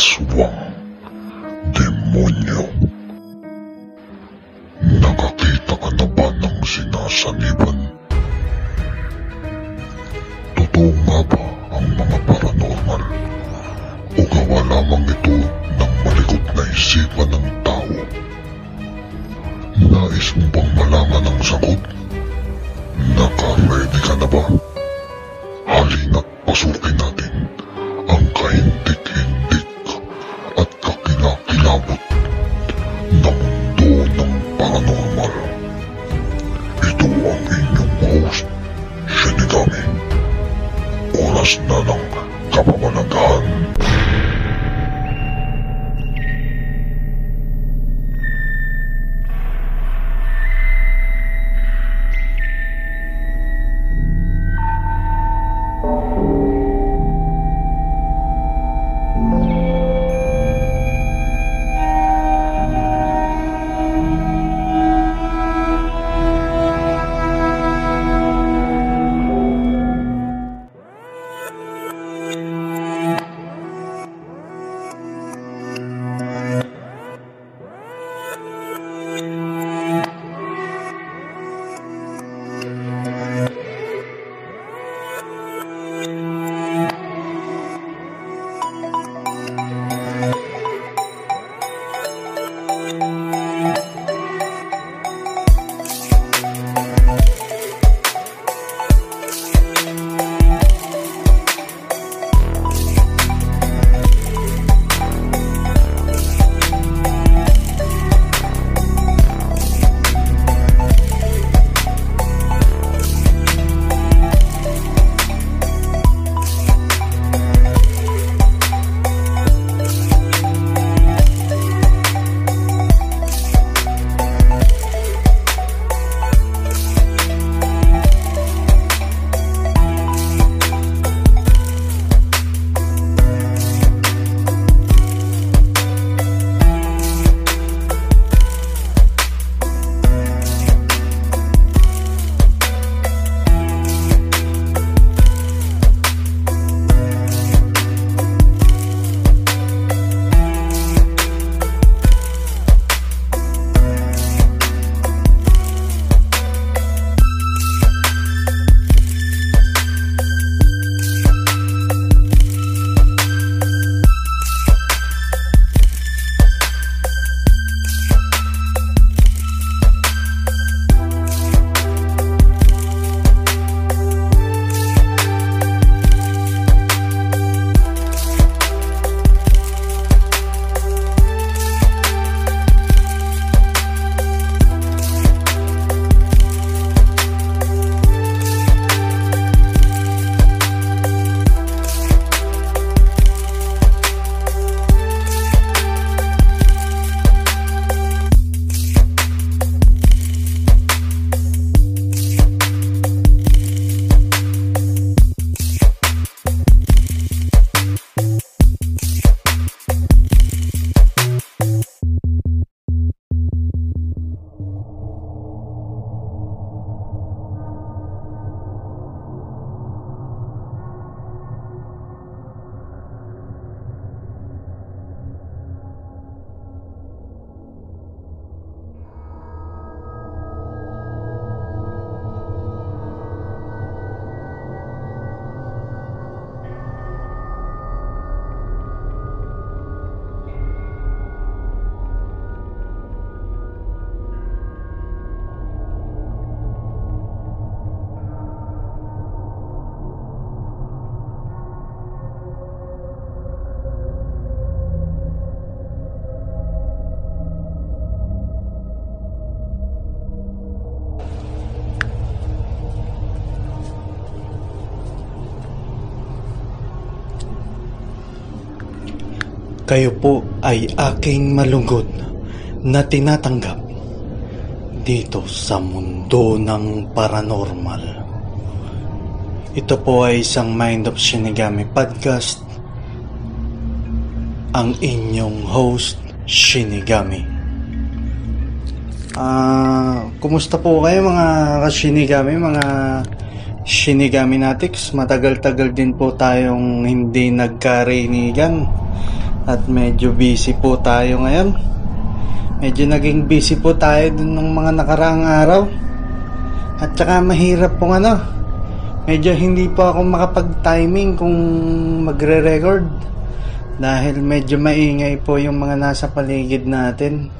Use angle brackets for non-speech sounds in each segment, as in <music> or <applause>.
aswang, demonyo. Kayo po ay aking malungkot na tinatanggap dito sa mundo ng paranormal. Ito po ay isang Mind of Shinigami podcast. Ang inyong host, Shinigami. Ah, kumusta po kayo mga ka-Shinigami, mga Shinigami Natics? Matagal-tagal din po tayong hindi nagkarinigan At medyo busy po tayo ngayon. Medyo naging busy po tayo dun ng mga nakaraang araw. At saka mahirap pong ano, medyo hindi po ako makapag-timing kung magre-record. Dahil medyo maingay po yung mga nasa paligid natin.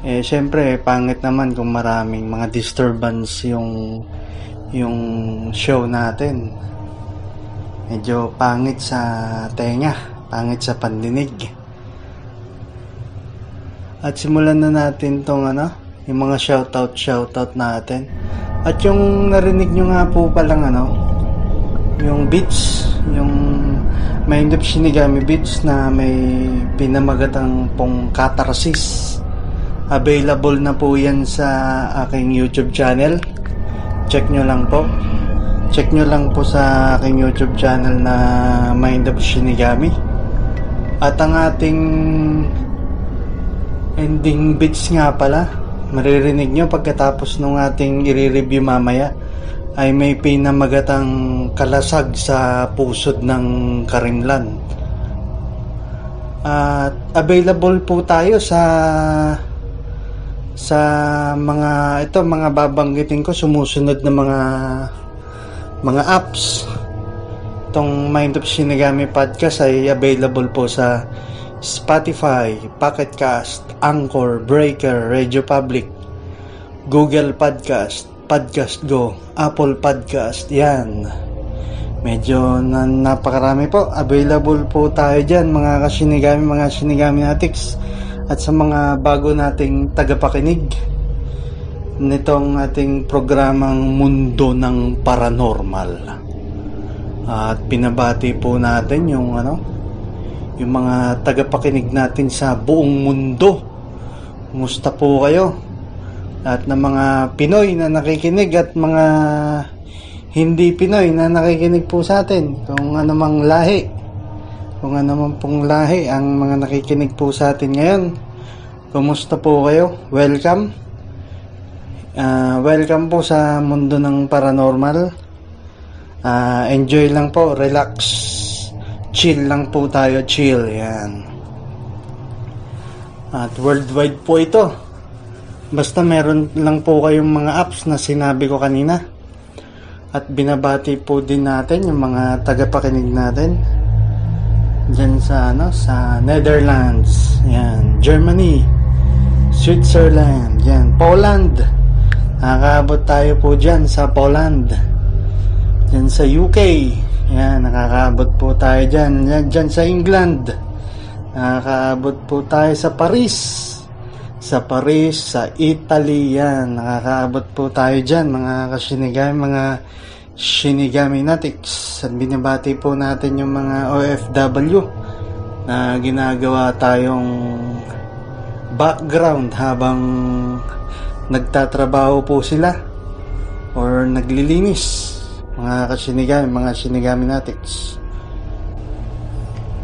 Eh, syempre, pangit naman kung maraming mga disturbance yung yung show natin. Medyo pangit sa tenga, pangit sa pandinig. At simulan na natin tong ano, yung mga shoutout shoutout natin. At yung narinig nyo nga po palang ano, yung beats, yung Mind of Shinigami beats na may pinamagatang pong catharsis. Available na po yan sa aking YouTube channel. Check nyo lang po. Check nyo lang po sa aking YouTube channel na Mind of Shinigami. At ang ating ending beats nga pala, maririnig nyo pagkatapos nung ating i-review mamaya ay may pinamagatang kalasag sa pusod ng Karimlan. At available po tayo sa sa mga ito mga babanggitin ko sumusunod na mga mga apps. Itong Mind of Shinigami podcast ay available po sa Spotify, Pocket Cast, Anchor, Breaker, Radio Public, Google Podcast, Podcast Go, Apple Podcast, yan. Medyo na, napakarami po. Available po tayo dyan, mga kasinigami, mga sinigami natics. At sa mga bago nating tagapakinig nitong ating programang Mundo ng Paranormal. At pinabati po natin yung ano, yung mga tagapakinig natin sa buong mundo. Kumusta po kayo? At ng mga Pinoy na nakikinig at mga hindi Pinoy na nakikinig po sa atin. Kung ano mang lahi. Kung ano man pong lahi ang mga nakikinig po sa atin ngayon. Kumusta po kayo? Welcome. Uh, welcome po sa mundo ng paranormal. Uh, enjoy lang po, relax. Chill lang po tayo, chill. Yan. At worldwide po ito. Basta meron lang po kayong mga apps na sinabi ko kanina. At binabati po din natin yung mga tagapakinig natin. Diyan sa ano, sa Netherlands, yan, Germany, Switzerland, yan, Poland. Nakakaabot tayo po diyan sa Poland. Yan sa UK. Yan, nakakaabot po tayo dyan. Yan, dyan sa England. Nakakaabot po tayo sa Paris. Sa Paris, sa Italy. Yan, nakakaabot po tayo dyan. Mga kasinigami, mga Shinigami Natics. At binabati po natin yung mga OFW na ginagawa tayong background habang nagtatrabaho po sila or naglilinis mga kasinigami, mga sinigami natics.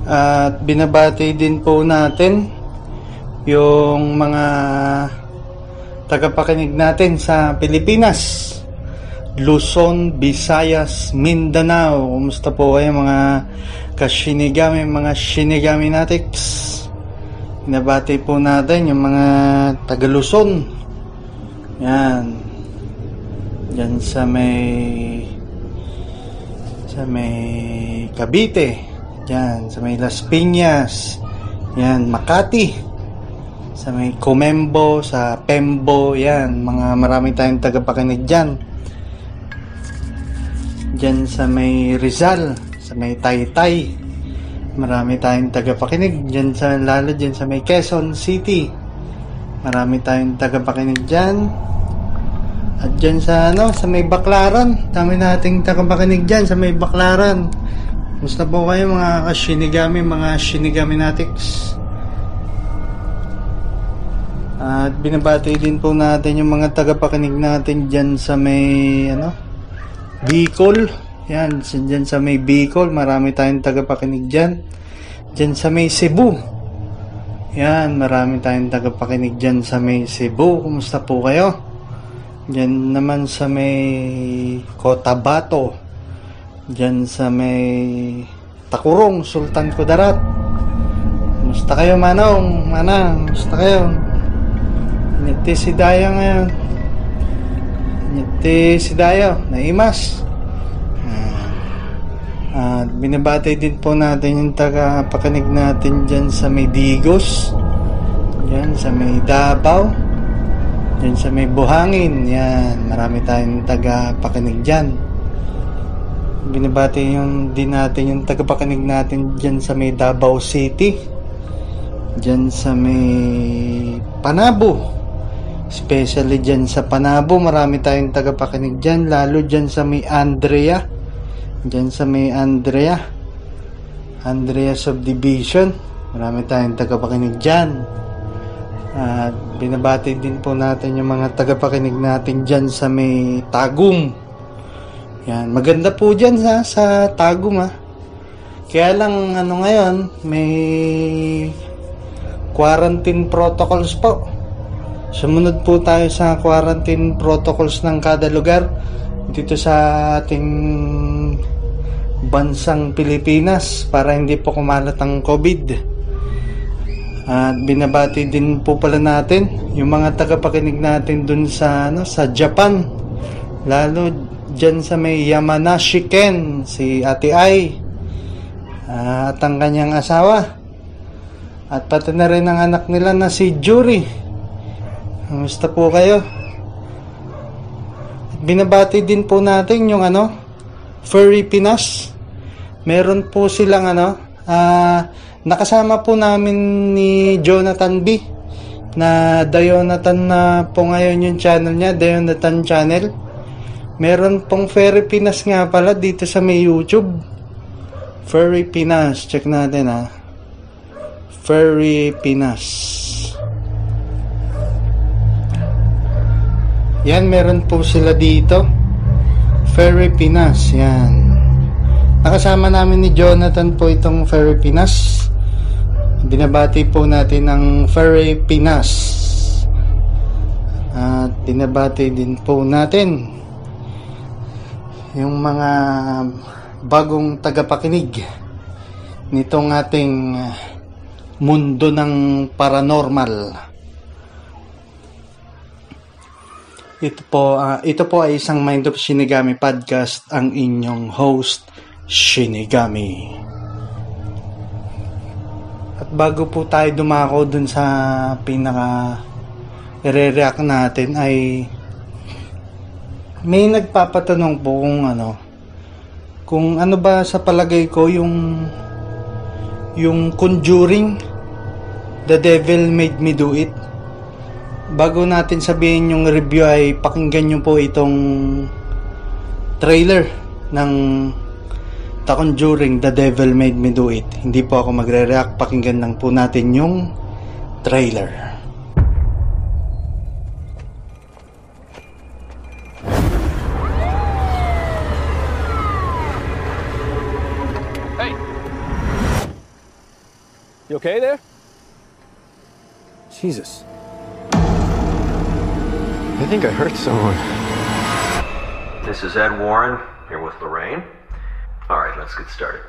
At binabati din po natin yung mga tagapakinig natin sa Pilipinas. Luzon, Visayas, Mindanao. Kumusta po kayo mga kasinigami, mga sinigami natics? Binabati po natin yung mga taga Luzon. Yan. Yan sa may sa may Cavite, yan, sa may Las Piñas, yan, Makati, sa may Comembo, sa Pembo, yan, mga marami tayong tagapakinig dyan. Dyan sa may Rizal, sa may Taytay, marami tayong tagapakinig. Dyan sa, lalo dyan sa may Quezon City, marami tayong tagapakinig dyan. At dyan sa ano, sa may baklaran. Dami nating tagapakinig dyan sa may baklaran. Musta po kayo mga shinigami, mga shinigami natics? At binabati din po natin yung mga tagapakinig natin dyan sa may ano, Bicol. Yan, dyan sa may Bicol, marami tayong tagapakinig dyan. Dyan sa may Cebu. Yan, marami tayong tagapakinig dyan sa may Cebu. Kumusta po kayo? Diyan naman sa may Cotabato. Diyan sa may Takurong, Sultan Kudarat. Musta kayo, Manong? Manang, musta kayo? Ngiti si Dayo ngayon. Ngiti si Dayo, naimas. Ah, At binabati din po natin yung taga-pakinig natin dyan sa may Digos. Yan, sa may Davao. Yan sa may Buhangin. Yan, marami tayong taga-pakinig dyan. Binabati yung din natin yung taga-pakinig natin dyan sa may Davao City. Dyan sa may Panabo. Especially dyan sa Panabo, marami tayong tagapakinig dyan. Lalo dyan sa may Andrea. Dyan sa may Andrea. Andrea Subdivision. Marami tayong tagapakinig dyan. At binabati din po natin yung mga tagapakinig natin dyan sa may Tagum. Yan, maganda po dyan sa, sa Tagum ha. Kaya lang ano ngayon, may quarantine protocols po. Sumunod po tayo sa quarantine protocols ng kada lugar dito sa ating bansang Pilipinas para hindi po kumalat ang COVID. At binabati din po pala natin yung mga tagapakinig natin dun sa ano sa Japan. Lalo dyan sa may Yamanashi Ken, si Ate Ai. at ang kanyang asawa. At pati na rin ang anak nila na si Juri. Kamusta po kayo? At binabati din po natin yung ano, Furry Pinas. Meron po silang ano, ah, nakasama po namin ni Jonathan B. Na Dionathan na po ngayon yung channel niya, Dionathan Channel. Meron pong Furry Pinas nga pala dito sa may YouTube. Furry Pinas, check natin ha. Furry Pinas. Yan, meron po sila dito. Ferry Pinas, yan. Nakasama namin ni Jonathan po itong Ferry Pinas. Binabati po natin ang Ferry Pinas. At binabati din po natin yung mga bagong tagapakinig nitong ating mundo ng paranormal. Ito po, ah, ito po ay isang Mind of Shinigami podcast ang inyong host Shinigami. Bago po tayo dumako dun sa pinaka i-react natin ay may nagpapatanong po kung ano kung ano ba sa palagay ko yung yung Conjuring The Devil Made Me Do It. Bago natin sabihin yung review ay pakinggan nyo po itong trailer ng The Conjuring The Devil Made Me Do It hindi po ako magre-react pakinggan lang po natin yung trailer Hey! You okay there? Jesus. I think I hurt someone. This is Ed Warren, here with Lorraine. All right, let's get started.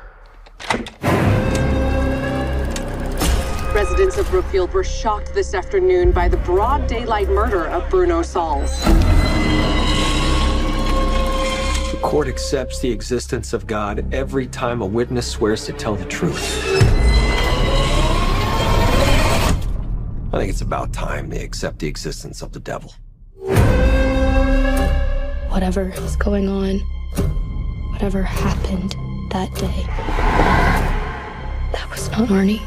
Residents of Brookfield were shocked this afternoon by the broad daylight murder of Bruno Sauls. The court accepts the existence of God every time a witness swears to tell the truth. I think it's about time they accept the existence of the devil. whatever is going on, whatever happened that day, that was not Arnie.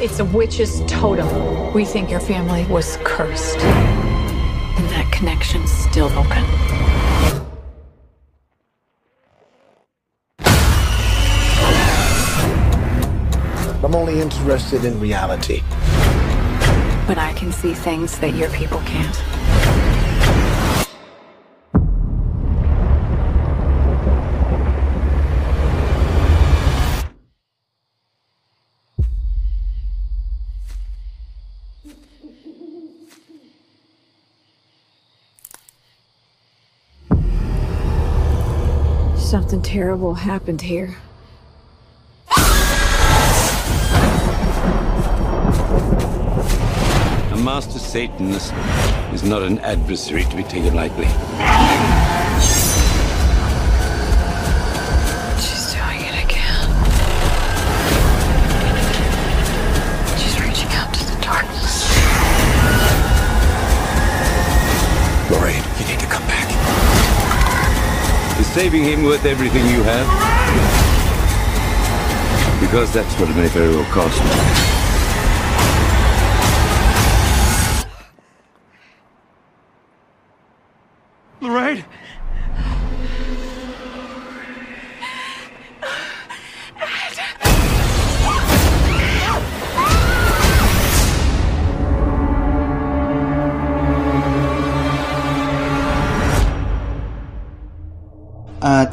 It's a witch's totem. We think your family was cursed. And that connection's still broken. I'm only interested in reality. But I can see things that your people can't. terrible happened here. A master Satanist is not an adversary to be taken lightly. Saving him worth everything you have? Because that's what it may very well cost.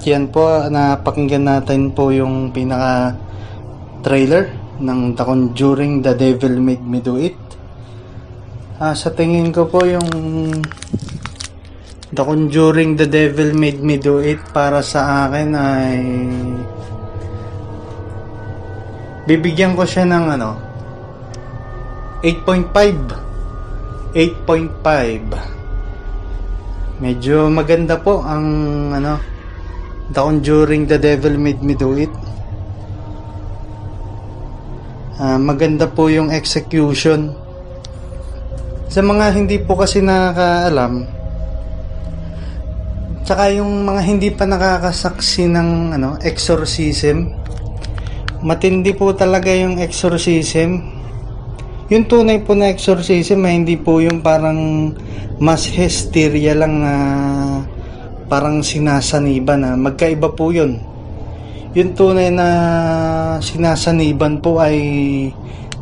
Yan po, napakinggan natin po yung pinaka trailer ng The Conjuring The Devil Made Me Do It. Ah, sa tingin ko po yung The Conjuring The Devil Made Me Do It para sa akin ay bibigyan ko siya ng ano 8.5 8.5 medyo maganda po ang ano The Conjuring The Devil Made Me Do It. Ah, maganda po yung execution. Sa mga hindi po kasi nakakaalam tsaka yung mga hindi pa nakakasaksi ng ano exorcism matindi po talaga yung exorcism. Yung tunay po na exorcism ay hindi po yung parang mas hysteria lang na parang sinasaniban na magkaiba po yun. Yung tunay na sinasaniban po ay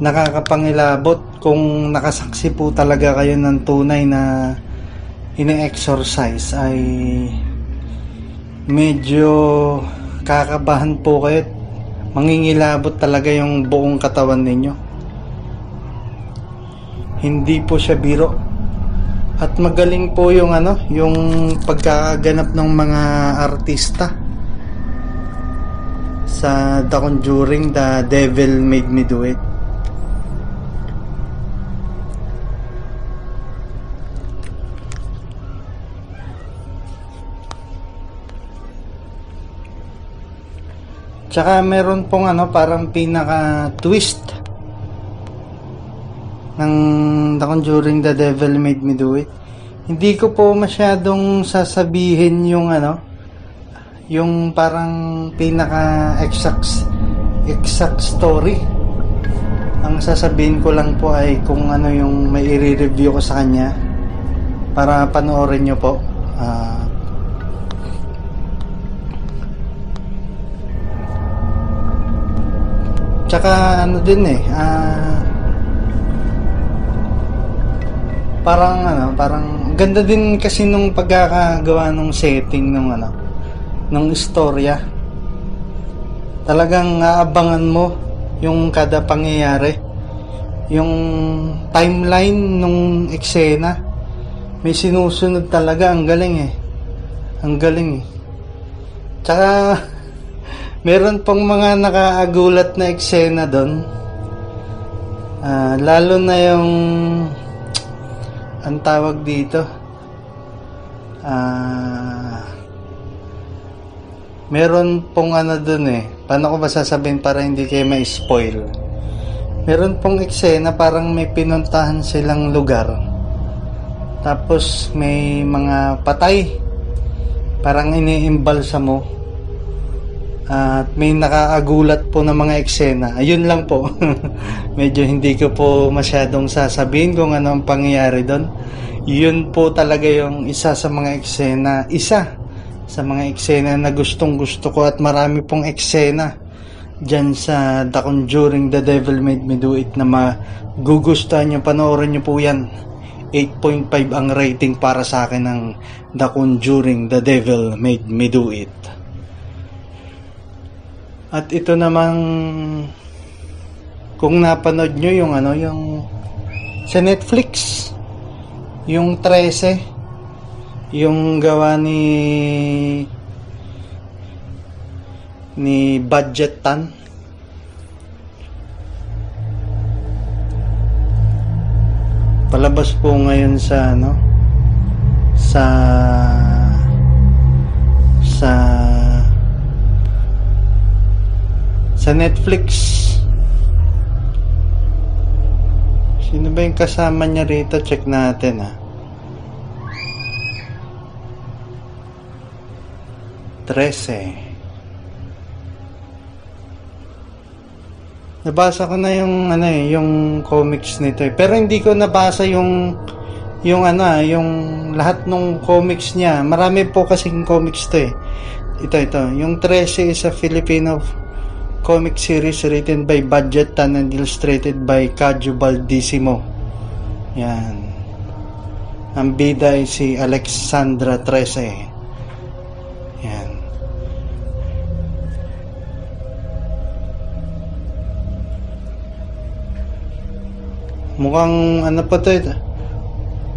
nakakapangilabot kung nakasaksi po talaga kayo ng tunay na ine-exercise ay medyo kakabahan po kayo mangingilabot talaga yung buong katawan ninyo. Hindi po siya biro at magaling po yung ano yung pagkaganap ng mga artista. Sa The Conjuring The Devil Made Me Do It. Tsaka meron pong ano parang pinaka twist ng The Conjuring The Devil Made Me Do It. Hindi ko po masyadong sasabihin yung ano yung parang pinaka exact exact story. Ang sasabihin ko lang po ay kung ano yung may i-review ko sa kanya para panoorin nyo po. Ah Tsaka ano din eh, ah parang ano, parang ganda din kasi nung pagkakagawa nung setting nung ano, nung istorya. Talagang aabangan mo yung kada pangyayari. Yung timeline nung eksena. May sinusunod talaga, ang galing eh. Ang galing eh. Tsaka <laughs> meron pang mga nakaagulat na eksena doon. Ah, lalo na yung ang tawag dito. Ah, meron pong ano doon eh. Paano ko ba sasabihin para hindi kayo ma-spoil? Meron pong eksena parang may pinuntahan silang lugar. Tapos may mga patay. Parang iniimbalsa mo at may nakaagulat po ng mga eksena. Ayun lang po. <laughs> Medyo hindi ko po masyadong sasabihin kung ano ang pangyayari doon. Yun po talaga yung isa sa mga eksena. Isa sa mga eksena na gustong gusto ko at marami pong eksena dyan sa The Conjuring The Devil Made Me Do It na magugustuhan nyo. Panoorin nyo po yan. 8.5 ang rating para sa akin ng The Conjuring The Devil Made Me Do It. At ito namang kung napanood nyo yung ano, yung sa Netflix, yung 13, yung gawa ni ni Budget Tan. palabas po ngayon sa ano sa sa sa Netflix sino ba yung kasama niya rito check natin ah 13 Nabasa ko na yung ano eh, yung comics nito eh. Pero hindi ko nabasa yung yung ano, ah, yung lahat ng comics niya. Marami po kasing comics to eh. Ito ito, yung 13 is a Filipino comic series written by Budget Tan and illustrated by Kaju Baldissimo. Yan. Ang bida ay si Alexandra 13. Yan. Mukhang ano pa to eh.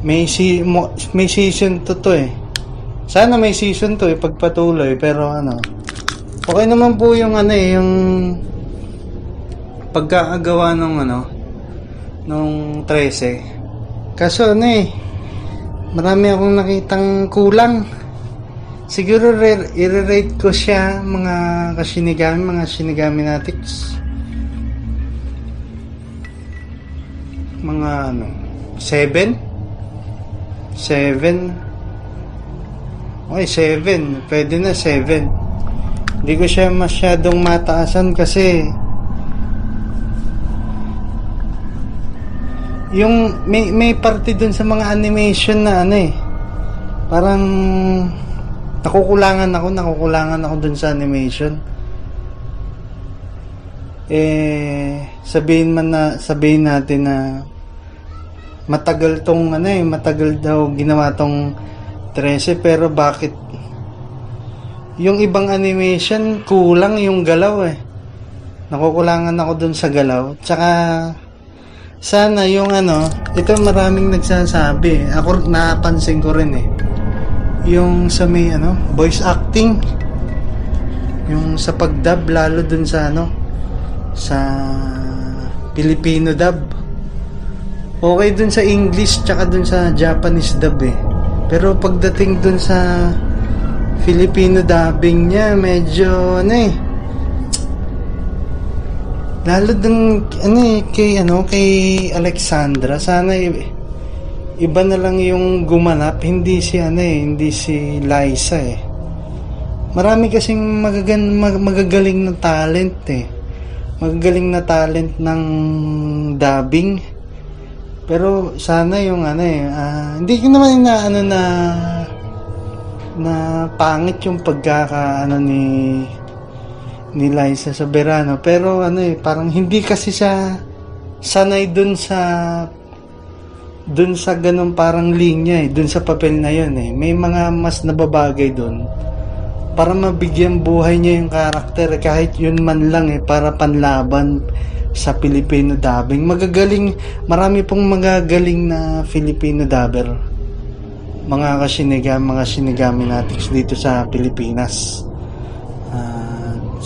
May, si, may season to to eh. Sana may season to eh pagpatuloy pero ano. Okay naman po yung ano eh yung pagkakagawa ng ano nung 13. Kaso ano eh marami akong nakitang kulang. Siguro i-rate ko siya mga kasinigami, mga sinigami natics. Mga ano, 7? 7? Okay, 7. Pwede na 7. Hindi ko siya masyadong mataasan kasi yung may may parte dun sa mga animation na ano eh parang nakukulangan ako, nakukulangan ako dun sa animation. Eh, sabihin man na, sabihin natin na matagal tong ano eh, matagal daw ginawa tong 13 pero bakit yung ibang animation kulang yung galaw eh. Nakukulangan ako dun sa galaw. Tsaka sana yung ano, ito maraming nagsasabi. Ako napansin ko rin eh yung sa may ano, voice acting yung sa pagdub lalo dun sa ano sa Filipino dub okay dun sa English tsaka dun sa Japanese dub eh pero pagdating dun sa Filipino dubbing niya medyo ano eh. Lalo dun ano eh kay ano kay Alexandra. Sana iba na lang yung gumanap. Hindi si ano eh hindi si Liza eh. Marami kasing magagan, mag, magagaling na talent eh. Magagaling na talent ng dubbing. Pero sana yung ano eh uh, hindi ko naman na ano na na pangit yung pagkaka ano ni ni Liza Soberano. Pero ano eh parang hindi kasi siya sanay dun sa dun sa ganun parang linya eh dun sa papel na yun eh. May mga mas nababagay dun para mabigyan buhay niya yung karakter eh, kahit yun man lang eh para panlaban sa Filipino dubbing. Magagaling marami pong magagaling na Filipino dubber mga kasinigami mga sinigami natin dito sa Pilipinas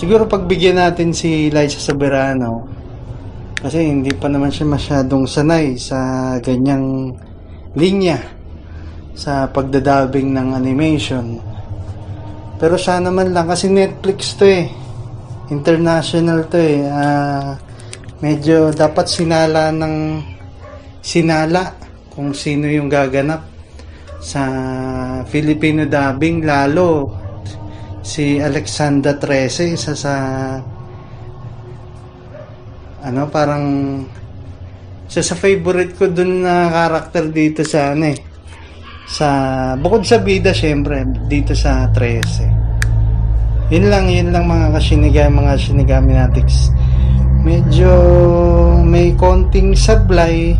Siguro pagbigyan natin si Liza Soberano kasi hindi pa naman siya masyadong sanay sa ganyang linya sa pagdadabing ng animation. Pero sana man lang kasi Netflix to eh. International to eh. Uh, medyo dapat sinala ng sinala kung sino yung gaganap sa Filipino dubbing lalo si Alexandra 13 isa sa ano parang isa sa favorite ko dun na karakter dito sa ano eh sa bukod sa bida syempre dito sa 13 yun lang yun lang mga kasinigami mga sinigami natics medyo may konting sablay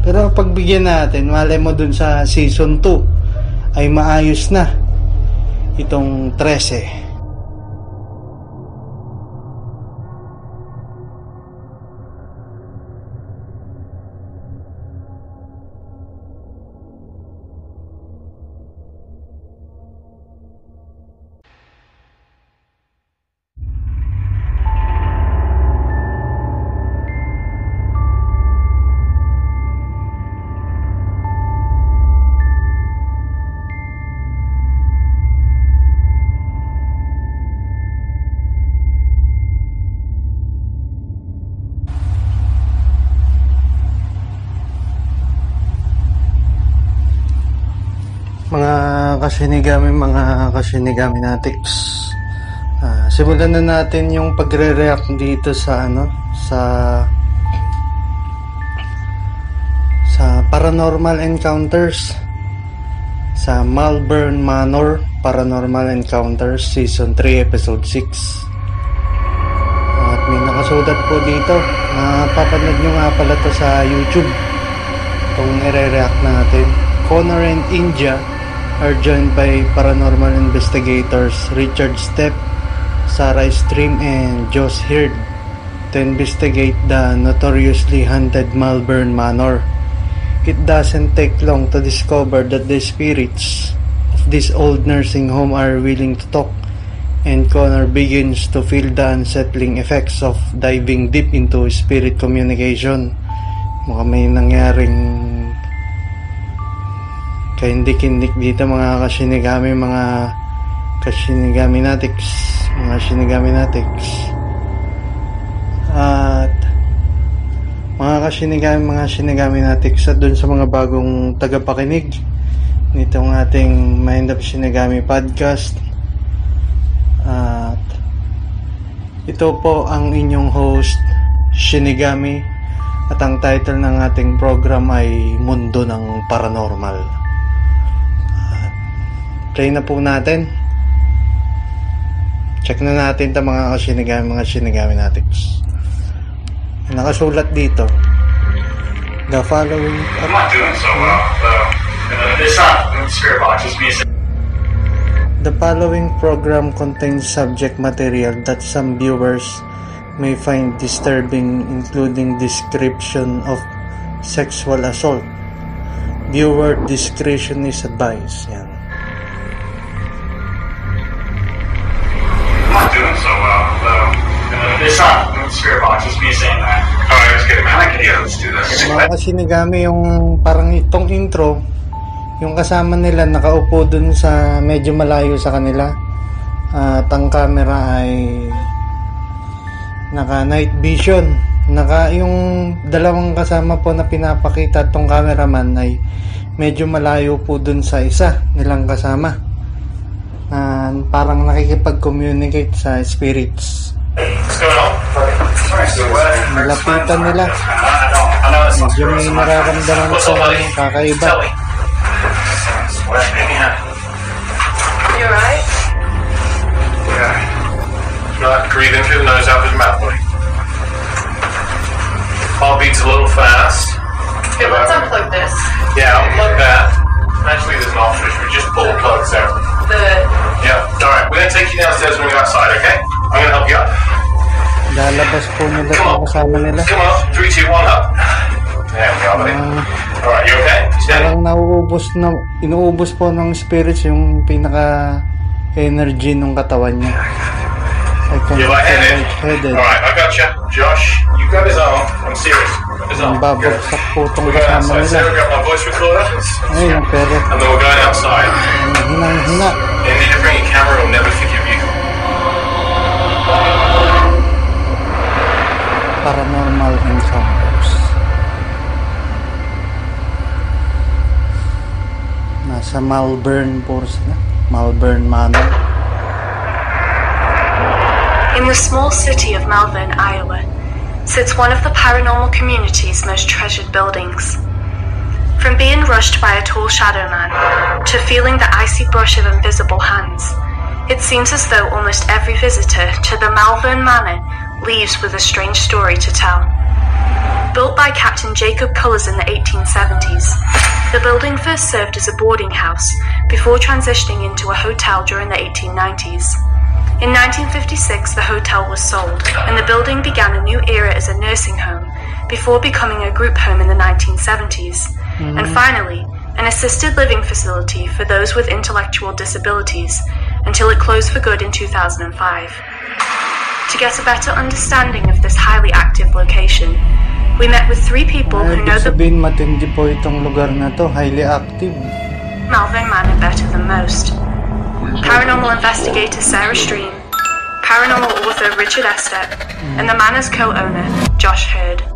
pero pagbigyan natin malay mo dun sa season 2 ay maayos na itong 13 kasinigami, mga kasinigami natics. Ah, simulan na natin yung pagre-react dito sa ano, sa sa Paranormal Encounters. Sa Malvern Manor Paranormal Encounters Season 3 Episode 6 at may nakasulat po dito. Napapanood nyo nga pala to sa YouTube. Itong nire-react natin. Connor and India are joined by paranormal investigators Richard Stepp Sarah Stream and Josh Heard to investigate the notoriously haunted Malvern Manor It doesn't take long to discover that the spirits of this old nursing home are willing to talk, and Connor begins to feel the unsettling effects of diving deep into spirit communication. Mukhang may nangyaring kahindik-hindik dito mga kasinigami, mga kasinigami natics, mga sinigami natics. At mga kasinigami, mga sinigami natin sa dun sa mga bagong tagapakinig nitong ating Mind of Sinigami podcast. At ito po ang inyong host, Shinigami. At ang title ng ating program ay Mundo ng Paranormal. Play na po natin. Check na natin ito mga kasinigami, mga sinigami natin. Nakasulat dito. The following... I'm not doing so well, though. Uh, it's not the spirit box, it's me. The following program contains subject material that some viewers may find disturbing including description of sexual assault. Viewer discretion is advised. Yan. I'm not doing so well, though. Uh, it's not the spirit box, it's me saying that. Alright, let's get can, yeah, let's do this. Mga kasinigami yung parang itong intro, yung kasama nila nakaupo dun sa medyo malayo sa kanila. At ang camera ay naka night vision. Naka yung dalawang kasama po na pinapakita tong cameraman ay medyo malayo po dun sa isa nilang kasama. Na parang nakikipag-communicate sa spirits. What's going on? Sorry. Malapitan nila. I know, I know it's not Medyo may nararamdaman sa up, buddy? kakaiba. Tell me. You alright? Yeah. Not breathing through the nose out through the mouth, buddy. Heartbeat's a little fast. Okay, let's unplug this. Yeah, unplug that. Actually, there's an off switch. We just pull the plugs out. The Yeah. All right. We're gonna take you downstairs when go outside. Okay? I'm gonna help you up. Lalabas po nila itong kasama nila. Come on. Three, two, one, up. There we are, buddy. Ah, All right. You okay? Steady. parang nauubos na, inuubos po ng spirits yung pinaka energy ng katawan niya. Like, kung You're lightheaded. lightheaded. All right. I got you, Josh. You grab his arm. I'm serious. His arm. Ang babagsak po itong We're going outside. Sarah, grab my voice recorder. Pero And then we're going outside. hinang-hina. You need to bring your camera. We'll never forgive you. Paranormal encounters. Nasa Malvern po sila. Eh? Malvern Manor. In the small city of Malvern, Iowa, sits one of the paranormal community's most treasured buildings. From being rushed by a tall shadow man to feeling the icy brush of invisible hands, it seems as though almost every visitor to the Malvern Manor leaves with a strange story to tell. Built by Captain Jacob Cullers in the 1870s, the building first served as a boarding house before transitioning into a hotel during the 1890s. In 1956, the hotel was sold, and the building began a new era as a nursing home before becoming a group home in the 1970s, mm-hmm. and finally, an assisted living facility for those with intellectual disabilities until it closed for good in 2005. To get a better understanding of this highly active location, we met with three people Ay, who know the sabihin matindi po itong lugar na to. Highly active. Malvern Manor better than most. Paranormal investigator Sarah Stream, paranormal author Richard Estep, and the manor's co-owner Josh Hurd.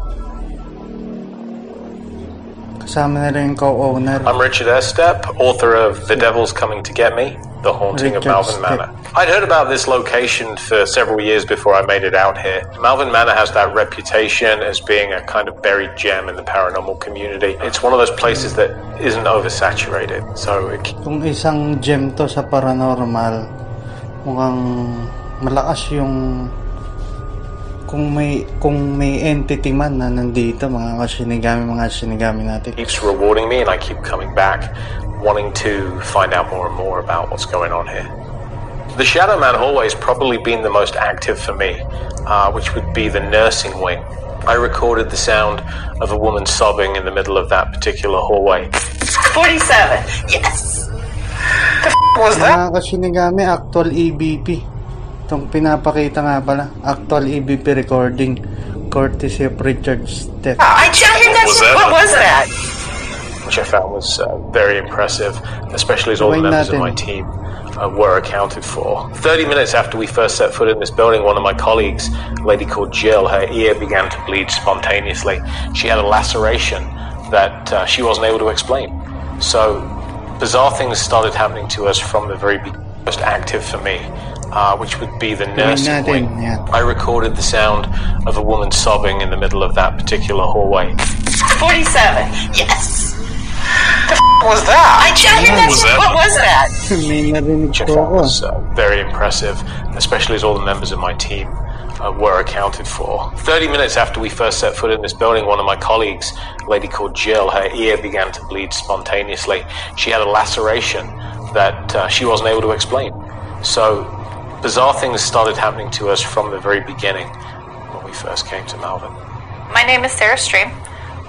Kasama nila co-owner. I'm Richard Estep, author of The Devil's Coming to Get Me, The Haunting of Malvern Manor. I'd heard about this location for several years before I made it out here. Malvern Manor has that reputation as being a kind of buried gem in the paranormal community. It's one of those places that isn't oversaturated, so it Kung isang gem to sa paranormal, mukhang malakas yung kung may kung may entity man na nandito mga kasinigami mga sinigami natin keeps rewarding me, and I keep coming back, wanting to find out more and more about what's going on here. The Shadow Man hallway has probably been the most active for me, uh, which would be the nursing wing. I recorded the sound of a woman sobbing in the middle of that particular hallway. 47. Yes. was that? mga kasinigami actual EVP itong pinapakita nga pala actual EVP recording courtesy of Richard Estep I checked that. was that? What was that? which I found was uh, very impressive, especially as all the Why members of my team uh, were accounted for. 30 minutes after we first set foot in this building, one of my colleagues, a lady called Jill, her ear began to bleed spontaneously. She had a laceration that uh, she wasn't able to explain. So, bizarre things started happening to us from the very beginning. Most active for me, uh, which would be the nursing natin, wing. yan. I recorded the sound of a woman sobbing in the middle of that particular hallway. 47. Yes. The was that? I checked What that. was that? What was that? which I po found was uh, very impressive, especially as all the members of my team uh, were accounted for. 30 minutes after we first set foot in this building, one of my colleagues, a lady called Jill, her ear began to bleed spontaneously. She had a laceration that uh, she wasn't able to explain. So, bizarre things started happening to us from the very beginning when we first came to Malvern. My name is Sarah Stream.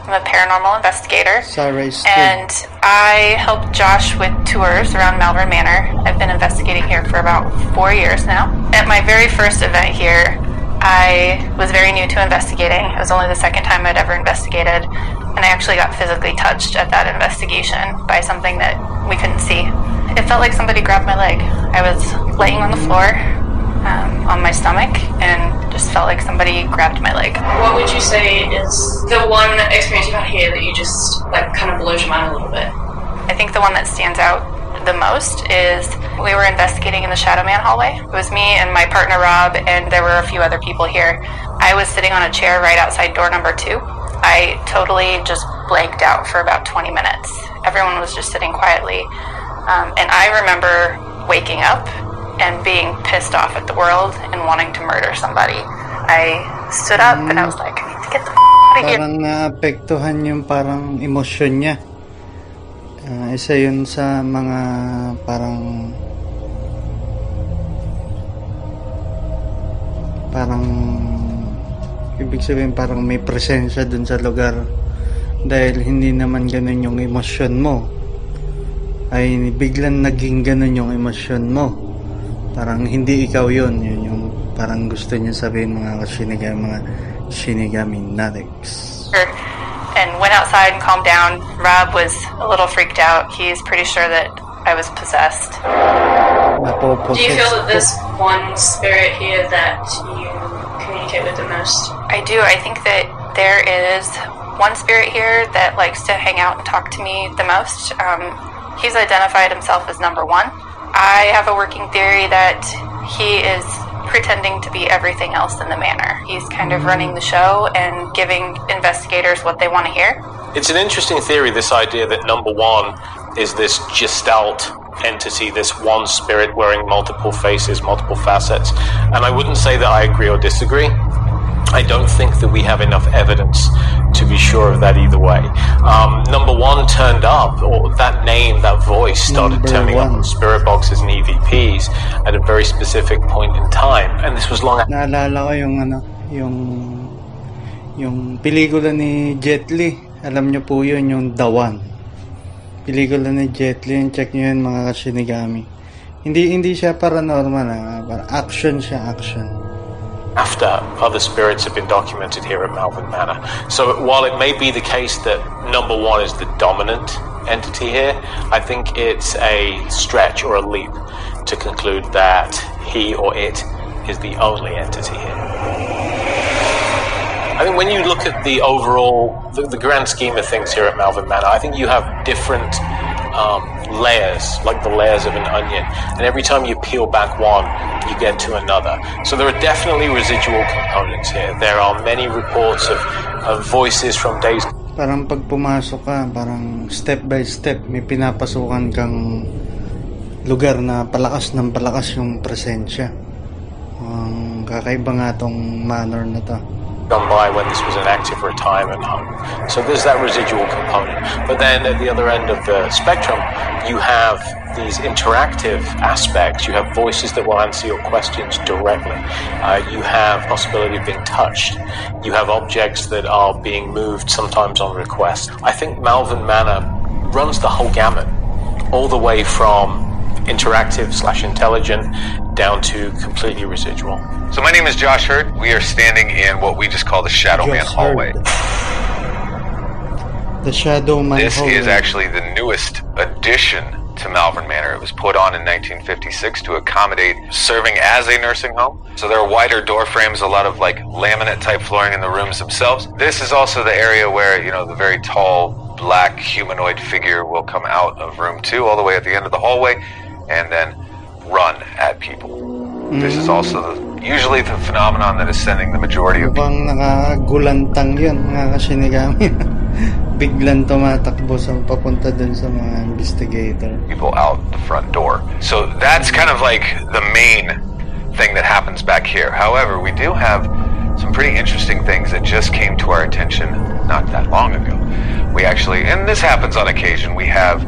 I'm a paranormal investigator. Sarah Stream. And I help Josh with tours around Malvern Manor. I've been investigating here for about four years now. At my very first event here, I was very new to investigating. It was only the second time I'd ever investigated. And I actually got physically touched at that investigation by something that we couldn't see. It felt like somebody grabbed my leg. I was laying on the floor um, on my stomach and just felt like somebody grabbed my leg. What would you say is the one experience you've had here that you just like kind of blows your mind a little bit? I think the one that stands out the most is we were investigating in the Shadow Man hallway. It was me and my partner Rob, and there were a few other people here. I was sitting on a chair right outside door number two. I totally just blanked out for about 20 minutes. Everyone was just sitting quietly. Um, and I remember waking up and being pissed off at the world and wanting to murder somebody. I stood up and I was like, I need to get the f- out of here. parang naapektuhan yung parang emosyon niya Ah, isa yun sa mga parang parang ibig sabihin parang may presensya dun sa lugar. Dahil hindi naman ganun yung emosyon mo. Ay biglang naging ganun yung emosyon mo. Parang hindi ikaw yun. Yun yung parang gusto niya sabihin mga shinigami mga shinigami natics. And went outside and calmed down. Rob was a little freaked out. He's pretty sure that I was possessed. Do you feel that there's one spirit here that you communicate with the most? I do. I think that there is one spirit here that likes to hang out and talk to me the most. Um, he's identified himself as number one. I have a working theory that he is pretending to be everything else in the manor. He's kind of running the show and giving investigators what they want to hear. It's an interesting theory, this idea that number one is this gestalt entity, this one spirit wearing multiple faces, multiple facets. And I wouldn't say that I agree or disagree. I don't think that we have enough evidence to be sure of that either way. Um, number one turned up, or that name, that voice started Number turning up one. on spirit boxes and EVPs at a very specific point in time. And this was long Naalala ko yung ano, yung yung pelikula ni Jet Li. Alam niyo po yun, yung The One. Pelikula ni Jet Li, check niyo yun mga kasinigami. Hindi hindi siya paranormal, ah. Parang action siya, action. After other spirits have been documented here at Malvern Manor. So while it may be the case that number one is the dominant entity here, I think it's a stretch or a leap to conclude that he or it is the only entity here. I think when you look at the overall, the, the grand scheme of things here at Malvern Manor, I think you have different um, layers, like the layers of an onion. And every time you peel back one, you get to another. So there are definitely residual components here. There are many reports of, of voices from days. Parang pag pumasok ka, parang step by step, may pinapasukan kang lugar na palakas ng palakas yung presensya. Ang kakaiba nga tong manor na to. Gone by when this was an active retirement home. So there's that residual component. But then at the other end of the spectrum, you have these interactive aspects. You have voices that will answer your questions directly. Uh, you have possibility of being touched. You have objects that are being moved sometimes on request. I think Malvern Manor runs the whole gamut, all the way from interactive slash intelligent down to completely residual. So my name is Josh Hurd. We are standing in what we just call the Shadow Man hallway. The Shadow Man This Hallway. is actually the newest addition to Malvern Manor. It was put on in 1956 to accommodate serving as a nursing home. So there are wider door frames, a lot of like laminate type flooring in the rooms themselves. This is also the area where, you know, the very tall black humanoid figure will come out of room two all the way at the end of the hallway and then run at people. This is also the, usually the phenomenon that is sending the majority of Mukhang nakagulantang yun, mga. <laughs> Biglang tumatakbo sa papunta dun sa mga investigator. people out the front door. So that's kind of like the main thing that happens back here. However, we do have some pretty interesting things that just came to our attention not that long ago. We actually, and this happens on occasion, we have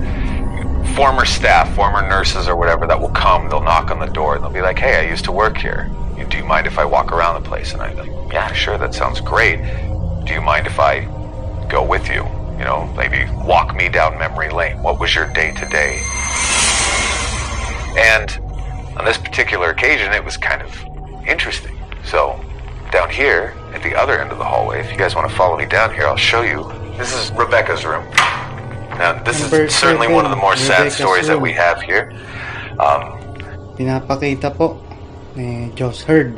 former staff, former nurses or whatever that will come, they'll knock on the door and they'll be like, hey, I used to work here. Do you mind if I walk around the place? And I'm like, yeah, sure, that sounds great. Do you mind if I go with you? You know, maybe walk me down memory lane. What was your day to day? And on this particular occasion, it was kind of interesting. So, down here at the other end of the hallway, if you guys want to follow me down here, I'll show you. This is Rebecca's room. Now, this Number is certainly one of the more sad stories that we have here. Um, Pinapakita po ni Josh Hurd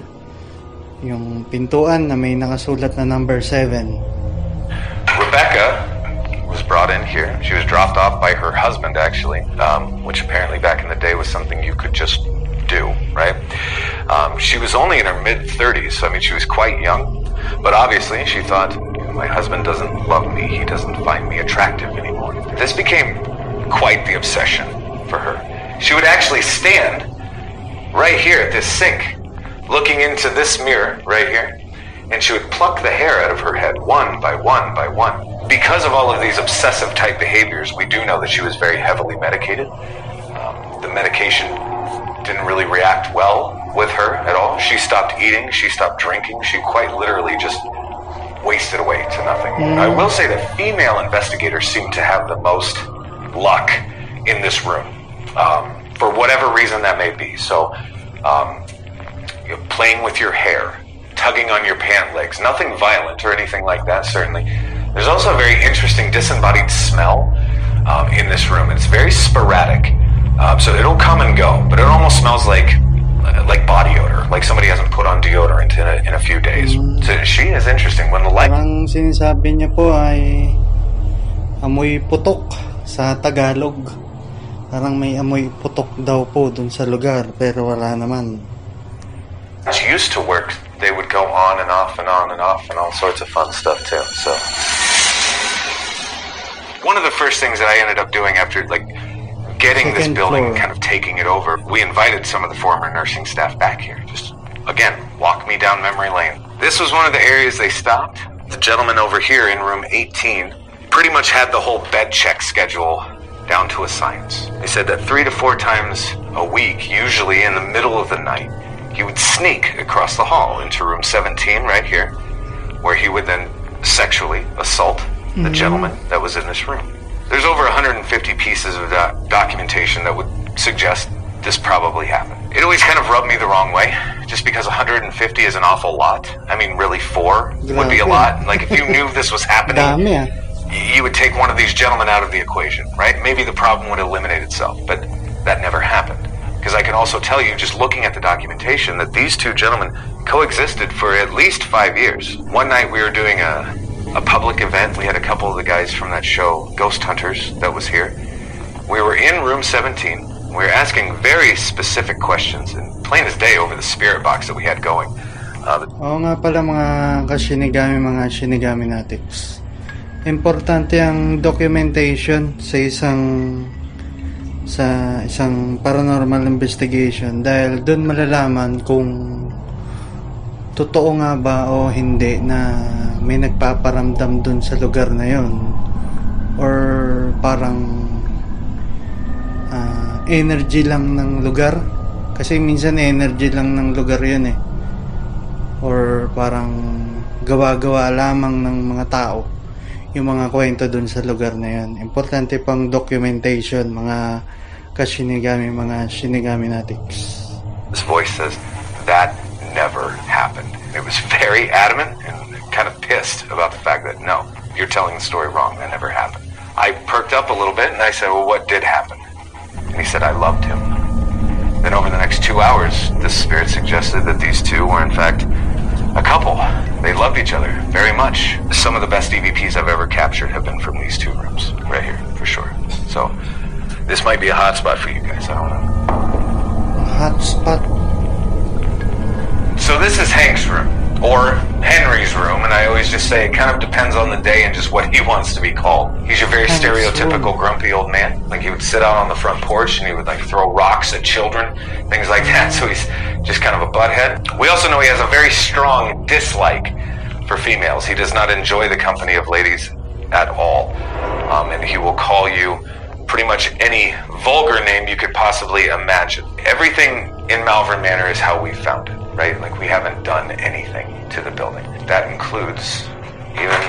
yung pintuan na may nakasulat na number 7. Rebecca was brought in here. She was dropped off by her husband, actually, um, which apparently back in the day was something you could just do, right? Um, she was only in her mid 30s, so I mean, she was quite young. But obviously, she thought, my husband doesn't love me, he doesn't find me attractive anymore. This became quite the obsession for her. She would actually stand right here at this sink, looking into this mirror right here, and she would pluck the hair out of her head one by one by one. Because of all of these obsessive type behaviors, we do know that she was very heavily medicated. Um, the medication didn't really react well with her at all. She stopped eating, she stopped drinking, she quite literally just wasted away to nothing. Mm. I will say that female investigators seem to have the most luck in this room, um, for whatever reason that may be. So, um, playing with your hair, tugging on your pant legs, nothing violent or anything like that, certainly. There's also a very interesting disembodied smell um, in this room. It's very sporadic, um, so it'll come and go, but it almost smells like like body odor, like somebody hasn't put on deodorant in a, in a few days. So she is interesting. When the light Parang sinasabi niya po ay amoy putok sa Tagalog. Parang may amoy putok daw po dun sa lugar pero wala naman. used to work, they would go on and off and on and off and all sorts of fun stuff too. So one of the first things that I ended up doing after like getting this building floor. kind of taking it over, we invited some of the former nursing staff back here. Just again, walk me down memory lane. This was one of the areas they stopped. The gentleman over here in room 18 pretty much had the whole bed check schedule down to a science. They said that three to four times a week, usually in the middle of the night, he would sneak across the hall into room 17 right here, where he would then sexually assault the Mhm. gentleman that was in this room. There's over 150 pieces of doc- documentation that would suggest this probably happened. It always kind of rubbed me the wrong way, just because 150 is an awful lot. I mean, really, four would be a lot. Like, if you knew this was happening, you would take one of these gentlemen out of the equation, right? Maybe the problem would eliminate itself, but that never happened. Because I can also tell you, just looking at the documentation, that these two gentlemen coexisted for at least five years. One night we were doing a, a public event. We had a couple of the guys from that show, Ghost Hunters, that was here. We were in room 17. We were asking very specific questions, and plain as day over the spirit box that we had going. Uh, Oo nga pala mga kashinigami, mga shinigami natics. Importante ang documentation sa isang sa isang paranormal investigation dahil doon malalaman kung totoo nga ba o hindi na may nagpaparamdam doon sa lugar na yon or parang uh, energy lang ng lugar kasi minsan energy lang ng lugar yun eh or parang gawa-gawa lamang ng mga tao yung mga kwento dun sa lugar na yun. Importante pang documentation, mga ka-shinigami, mga shinigami natics. His voice says, that never was very adamant and kind of pissed about the fact that, no, you're telling the story wrong. That never happened. I perked up a little bit and I said, well, what did happen? And he said, I loved him. Then over the next two hours, the spirit suggested that these two were in fact a couple. They loved each other very much. Some of the best EVPs I've ever captured have been from these two rooms, right here, for sure. So, this might be a hot spot for you guys. I don't know. Hot spot. So this is Hank's room or Henry's room, and I always just say it kind of depends on the day and just what he <laughs> wants to be called. He's your very Hank's stereotypical room. grumpy old man. Like he would sit out on the front porch and he would like throw rocks at children, things like that. <laughs> So he's just kind of a butthead. We also know he has a very strong dislike for females. He does not enjoy the company of ladies at all, um, and he will call you pretty much any vulgar name you could possibly imagine. Everything in Malvern Manor is how we found it, right? Like we haven't done anything to the building. That includes even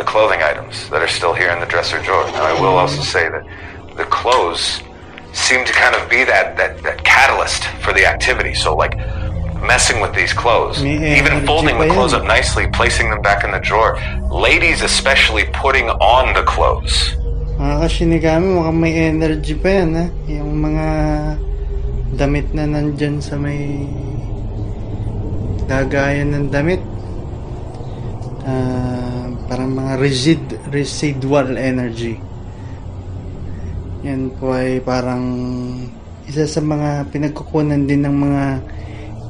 the clothing items that are still here in the dresser drawer. Now, I will also say that the clothes seem to kind of be that, that, that catalyst for the activity. So, like, messing with these clothes, May even folding the clothes up nicely, placing them back in the drawer. Ladies, especially, putting on the clothes. Mga kashinigami, mukhang may energy pa yan, ha? Yung mga damit na nandyan sa may lagayan ng damit. Ah, parang mga resid, residual energy. Yan po ay parang isa sa mga pinagkukunan din ng mga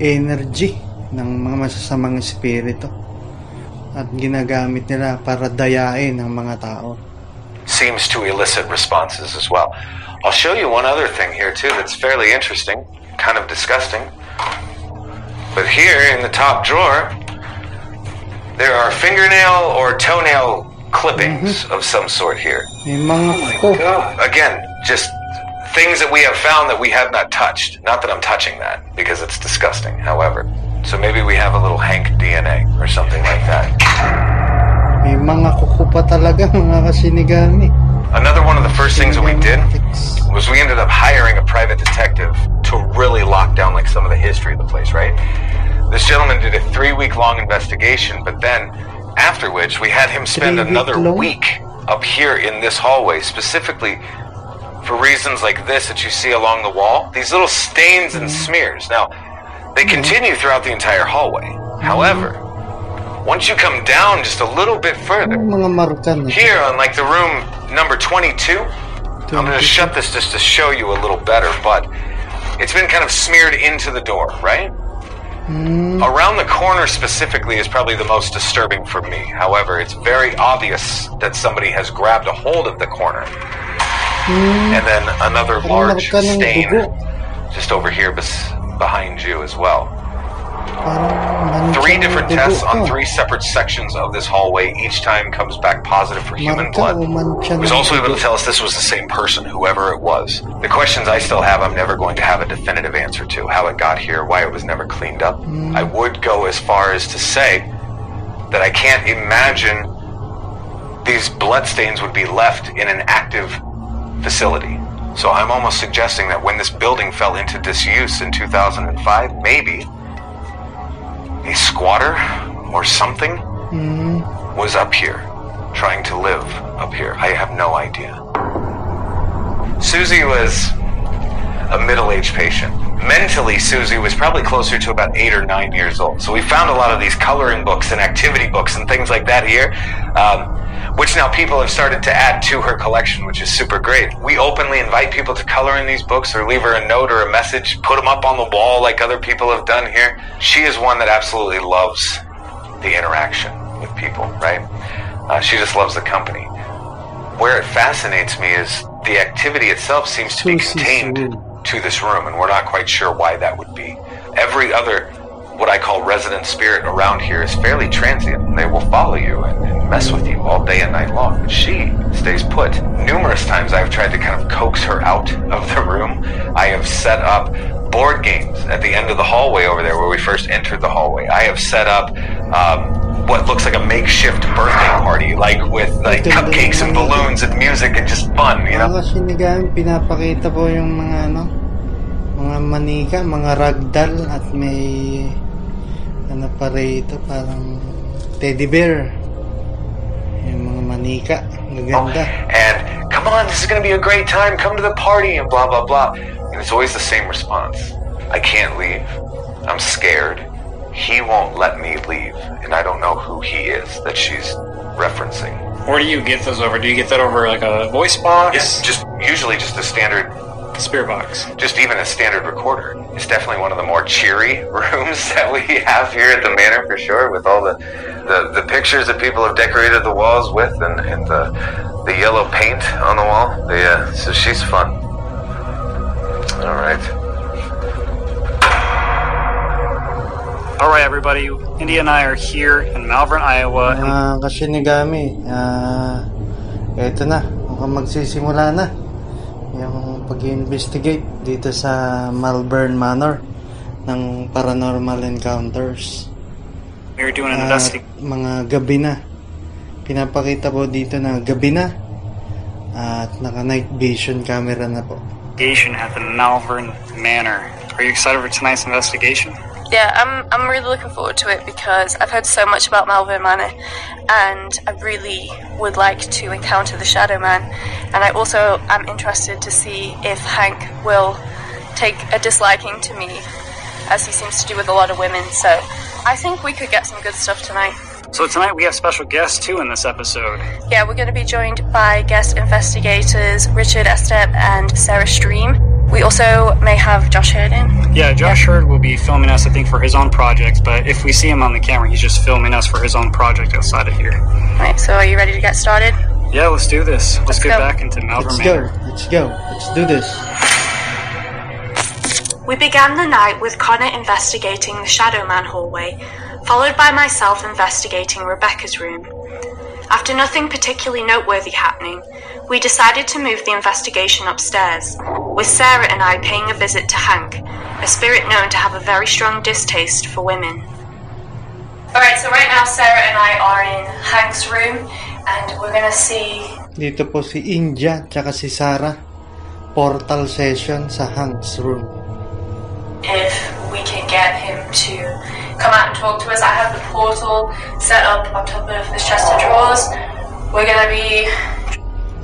energy ng mga masasamang espiritu at ginagamit nila para dayain ang mga tao. seems to elicit responses as well. I'll show you one other thing here too that's fairly interesting, kind of disgusting. But here in the top drawer, there are fingernail or toenail clippings mm-hmm. of some sort here. Oh Again, just things that we have found that we have not touched. Not that I'm touching that because it's disgusting. However, so maybe we have a little Hank DNA or something like that. May mga kuko pa talaga mga kasinigami. Another one of the first things that we did was we ended up hiring a private detective to really lock down like some of the history of the place, right? This gentleman did a three week long investigation, but then after which we had him spend Three-week another long? week up here in this hallway, specifically for reasons like this that you see along the wall. These little stains and smears. Now, they continue throughout the entire hallway. However, once you come down just a little bit further, here on like the room number 22 i'm going to shut this just to show you a little better but it's been kind of smeared into the door right? Around the corner specifically is probably the most disturbing for me. However it's very obvious that somebody has grabbed a hold of the corner. And then another large stain just over here bes- behind you as well Three different tests on three separate sections of this hallway. Each time comes back positive for human blood. He was also able to tell us this was the same person, whoever it was. The questions I still have, I'm never going to have a definitive answer to. How it got here, why it was never cleaned up. I would go as far as to say that I can't imagine these bloodstains would be left in an active facility. So I'm almost suggesting that when this building fell into disuse in 2005, maybe a squatter or something Hmm. was up here, trying to live up here. I have no idea. Susie was a middle-aged patient. Mentally, Susie was probably closer to about eight or nine years old. So we found a lot of these coloring books and activity books and things like that here, um, which now people have started to add to her collection, which is super great. We openly invite people to color in these books or leave her a note or a message, put them up on the wall like other people have done here. She is one that absolutely loves the interaction with people, right? Uh, she just loves the company. Where it fascinates me is the activity itself seems to be contained to this room, and we're not quite sure why that would be. Every other, what I call resident spirit around here, is fairly transient, and they will follow you and, and mess with you all day and night long. But she stays put. Numerous times I've tried to kind of coax her out of the room. I have set up board games at the end of the hallway over there where we first entered the hallway. I have set up um, what looks like a makeshift birthday party, like with like cupcakes and balloons and music and just fun, you know? Mga sinigang, pinapakita po yung mga ano, mga manika, mga ragdoll at may ano pa rito, parang teddy bear. Yung mga manika, maganda. Oh, and come on, this is going to be a great time. Come to the party and blah blah blah. And it's always the same response. I can't leave. I'm scared. He won't let me leave, and I don't know who he is that she's referencing. Where do you get those over? Do you get that over like a voice box? Yes, just usually just a standard spirit box. Just even a standard recorder. It's definitely one of the more cheery <laughs> rooms that we have here at the manor for sure, with all the the, the pictures that people have decorated the walls with, and, and the the yellow paint on the wall. The, uh, so she's fun. All right. All right, everybody. India and I are here in Malvern, Iowa. Mga kasinigami, ah, eto na, mukhang magsisimula na yung pag-investigate dito sa Malvern Manor ng Paranormal Encounters. We're doing an At investigation. mga gabi na. Pinapakita po dito na gabi na at naka night vision camera na po. at the Malvern Manor. Are you excited for tonight's investigation? Yeah, I'm, I'm really looking forward to it because I've heard so much about Malvern Manor and I really would like to encounter the Shadow Man. And I also am interested to see if Hank will take a disliking to me as he seems to do with a lot of women. So I think we could get some good stuff tonight. So tonight we have special guests too in this episode. Yeah, we're going to be joined by guest investigators Richard Estep and Sarah Stream. We also may have Josh Hurd in. Yeah, Josh Hurd will be filming us, I think, for his own project. But if we see him on the camera, he's just filming us for his own project outside of here. Right, so are you ready to get started? Yeah, let's do this. Let's, Let's get go. back into Malvern Let's Manor. go, let's go, let's do this. We began the night with Connor investigating the Shadow Man hallway, followed by myself investigating Rebecca's room. After nothing particularly noteworthy happening, we decided to move the investigation upstairs, with Sarah and I paying a visit to Hank, a spirit known to have a very strong distaste for women. Alright, so right now Sarah and I are in Hank's room and we're gonna see Dito po si India tsaka si Sarah. Portal session sa Hank's room. if we can get him to come out and talk to us. I have the portal set up on top of this chest of drawers. We're gonna be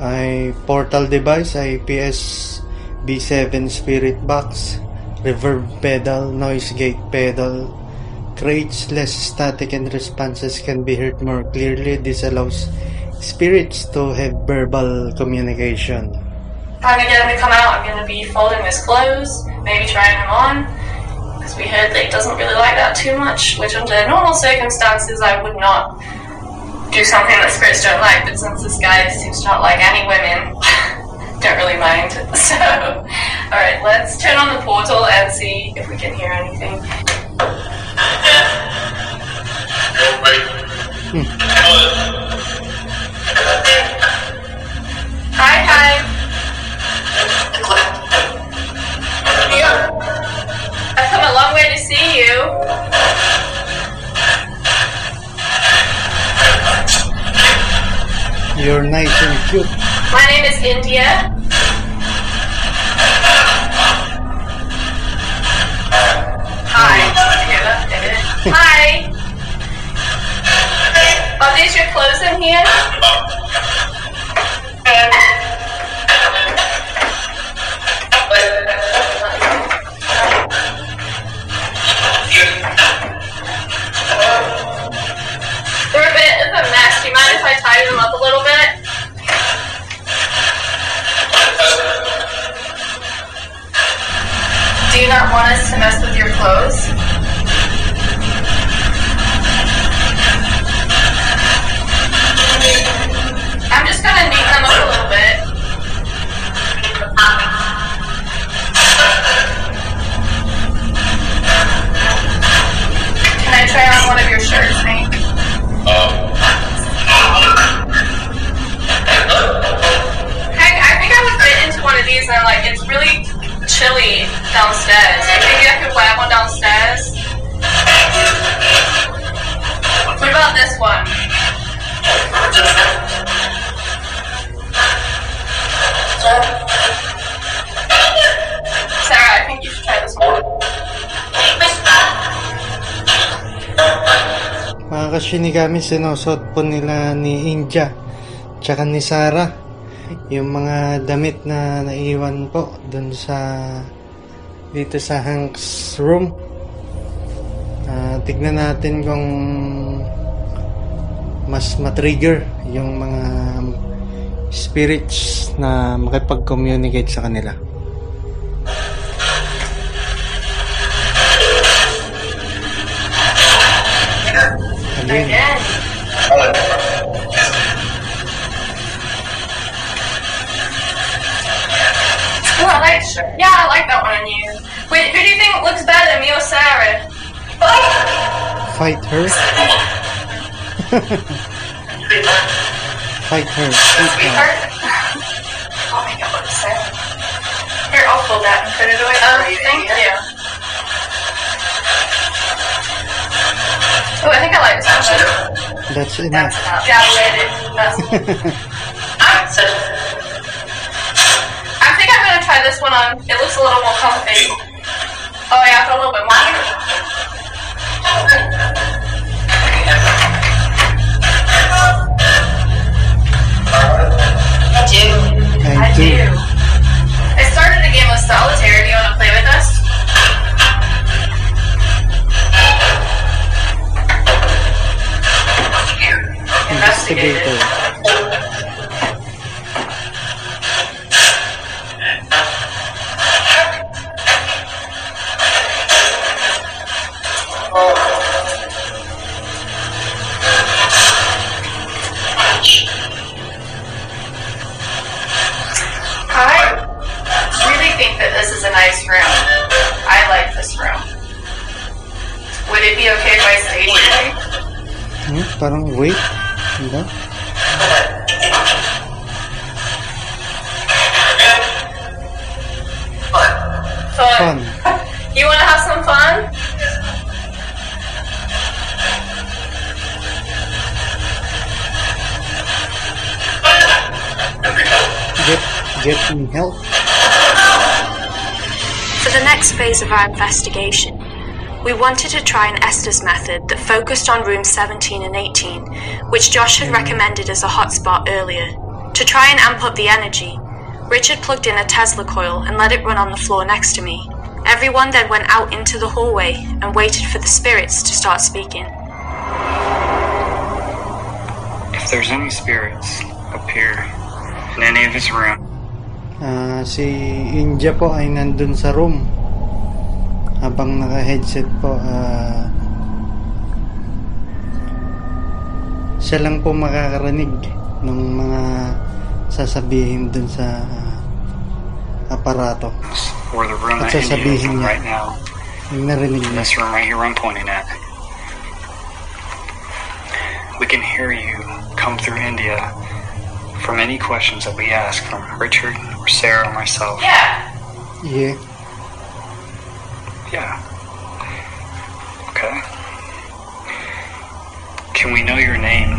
ay portal device IPS B7 spirit box reverb pedal noise gate pedal creates less static and responses can be heard more clearly this allows spirits to have verbal communication to him to come out. I'm gonna be folding his clothes, maybe trying him on. Because we heard that he doesn't really like that too much, which under normal circumstances I would not do something that spirits don't like, but since this guy seems to not like any women, <laughs> don't really mind. <laughs> So, alright, let's turn on the portal and see if we can hear anything. Hi, hi. Yeah. I've come a long way to see you. You're nice and cute My name is India. Hi. Okay, that did it. Hi. Are these your clothes in here? Um, light him up a little bit. Do you not want us to mess with your clothes? I'm just gonna beat them up a little bit. Can I try on one of your shirts, downstairs. Think I could wear one downstairs. What about this one? Sarah, I think you should try this one. Mga kashinigami, sinusot po nila ni India tsaka ni Sarah yung mga damit na naiwan po dun sa dito sa Hank's room. Ah, tignan natin kung mas matrigger yung mga spirits na makipag-communicate sa kanila. Again. Yeah, I like that one on you. Wait, who do you think looks better, me or Sarah? Fight Fight her. Fight her. Sweetheart? Oh my god, Sarah? Here, I'll fold that and put it away for you. Thank you. Oh, I think I like this one better. That's enough. Yeah, did it. That's <laughs> I think I'm gonna try this one on. It looks a little more comfy. Oh yeah, for a little bit more. I do. I do. I started a game of solitaire. Do you want to play with us? Investigator. I really think that this is a nice room. I like this room. Would it be okay if I stayed here? Hmm, parang wait. Diba? Get me help. For the next phase of our investigation, we wanted to try an Estes method that focused on rooms 17 and 18, which Josh had recommended as a hotspot earlier. To try and amp up the energy, Richard plugged in a Tesla coil and let it run on the floor next to me. Everyone then went out into the hallway and waited for the spirits to start speaking. If there's any spirits up here in any of his room, Ah, si India po ay nandun sa room. Habang naka-headset po, ah, siya lang po makakarinig ng mga sasabihin dun sa aparato. the room At sasabihin in niya. right now, Yung narinig niya. this room right here I'm pointing at, we can hear you come through India from any questions that we ask from Richard or Sarah or myself. Yeah. Yeah. Yeah. Okay. Can we know your name?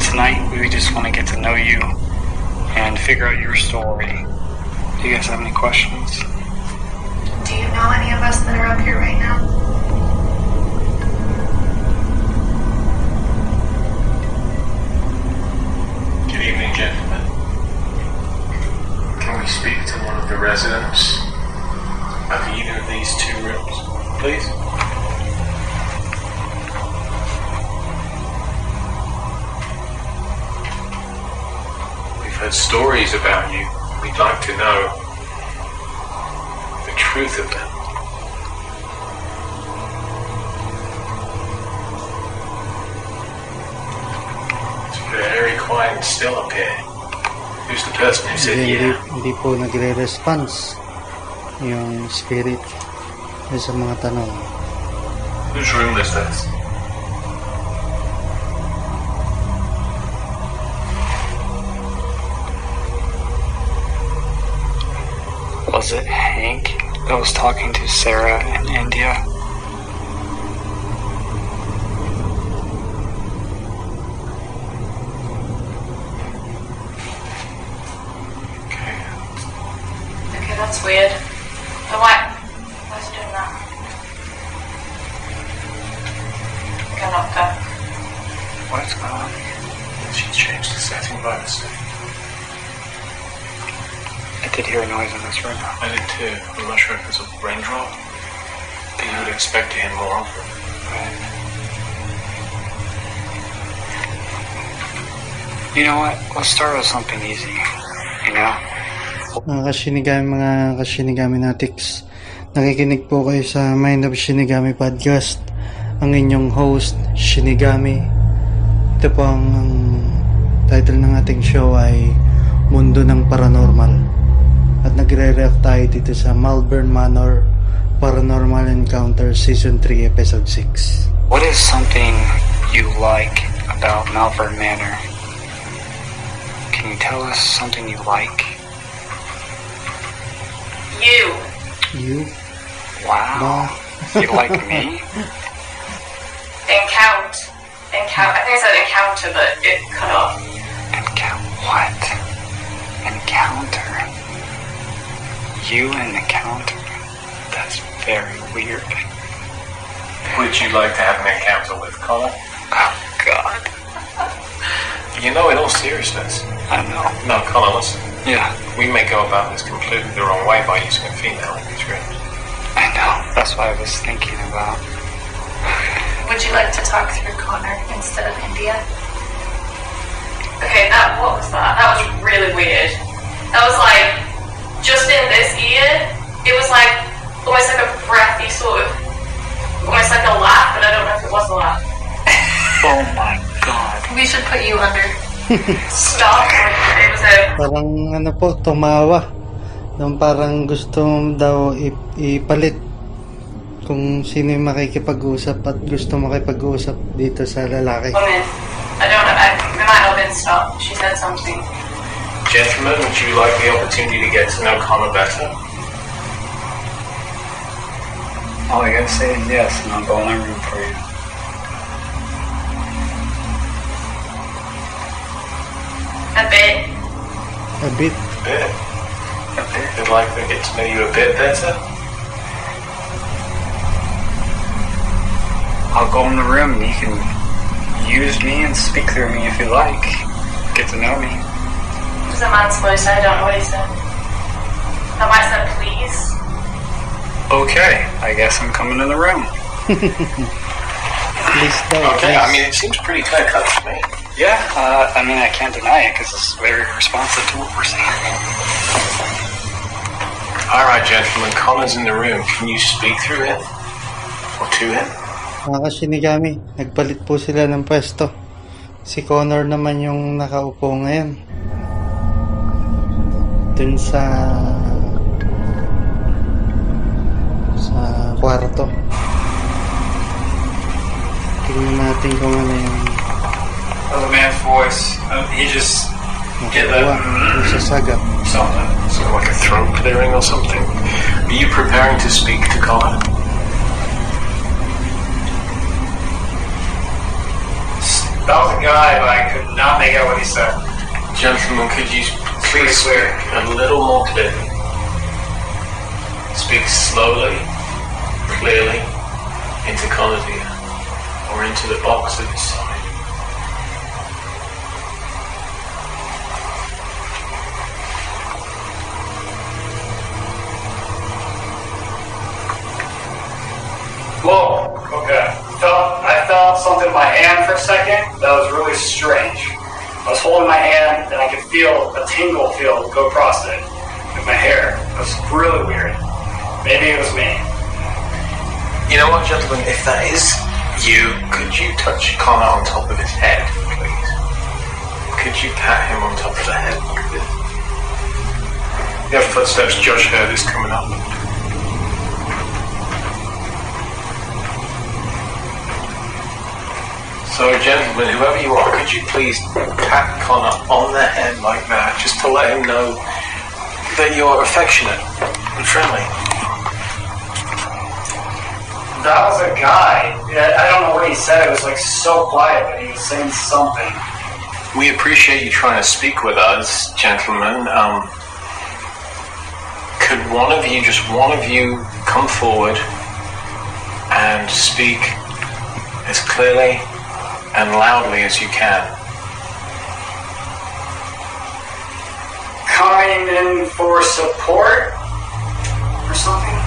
Tonight, we just want to get to know you and figure out your story. Do you guys have any questions? Do you know any of us that are up here right now? Evening, gentlemen. Can we speak to one of the residents of either of these two rooms, please? We've heard stories about you. We'd like to know the truth of them. It's very quiet and still up here. Who's the person who said Hindi, yeah? hindi po nagre-response yung spirit dun sa mga tanong. Whose room is this? Was it Hank that was talking to Sarah in India? You know what? Let's start with something easy. You know? Mga kashinigami, mga kashinigami natics. Nakikinig po kayo sa Mind of Shinigami Podcast. Ang inyong host, Shinigami. Ito po ang, ang title ng ating show ay Mundo ng Paranormal. At nagre-react tayo dito sa Malvern Manor Paranormal Encounter Season 3 Episode 6. What is something you like about Malvern Manor? Can you tell us something you like? You. You? Wow. <laughs> You like me? Encount. Encounter. I think I said encounter, but it cut off. Encounter. What? Encounter. You and encounter. That's very weird. Would you like to have an encounter with Connor? Oh, God. You know, in all seriousness. I know. No, Connor, listen. Yeah, We may go about this completely the wrong way by using a female in these rooms. I know. That's what I was thinking about. Would you like to talk through Connor instead of India? Okay, that what was that? That was really weird. That was like just in this ear, it was like almost like a breathy sort of almost like a laugh, but I don't know if it was a laugh. Oh my god. We should put you under stop. It was a Parang ano po, tumawa. Nung parang gusto daw ip- ipalit kung sino yung makikipag-usap at gusto makipag-usap dito sa lalaki. woman. I don't know. I, it might not have been stop. She said something. Gentlemen, would you like the opportunity to get to know Connor better? All I gotta say is yes, and I'll go in my room for you. A bit. A bit. A bit. A You'd like to get to know you a bit better? I'll go in the room and you can use me and speak through me if you like. Get to know me. It was a man's voice. I don't know what he said. That might have said please. Okay, I guess I'm coming in the room. <laughs> Please daw, Okay, I mean, it seems pretty clear cut to me. Yeah, uh, I mean, I can't deny it because it's very responsive to what we're saying. All right, gentlemen, Connor's in the room. Can you speak through him? Or to him? Mga kashinigami, nagpalit po sila ng pwesto. Si Connor naman yung nakaupo ngayon. Dun sa... sa kwarto. Tingnan natin kung ano yung Oh, the man's voice. Uh, he just did that. nakakuha. Yung sasagap. Something. Sort of like a throat clearing or something. Are you preparing to speak to Connor? That was a guy, but I could not make out what he said. Gentlemen, could you please clear. speak a little more clearly? Speak slowly, clearly, into Connor's ear, or into the box at his side. Whoa. Okay. Felt I felt something in my hand for a second. That was really strange. I was holding my hand, and I could feel a tingle feel go across it with my hair. It was really weird. Maybe it was me. You know what, gentlemen? If that is you, could you touch Connor on top of his head, please? Could you pat him on top of the head like this? You footsteps. Josh heard is coming up. So, gentlemen, whoever you are, could you please pat Connor on the head like that, just to let him know that you're affectionate and friendly? That was a guy. I don't know what he said. It was like so quiet, but he was saying something. We appreciate you trying to speak with us, gentlemen. Um, could one of you, just one of you, come forward and speak as clearly and loudly as you can? Coming in for support or something?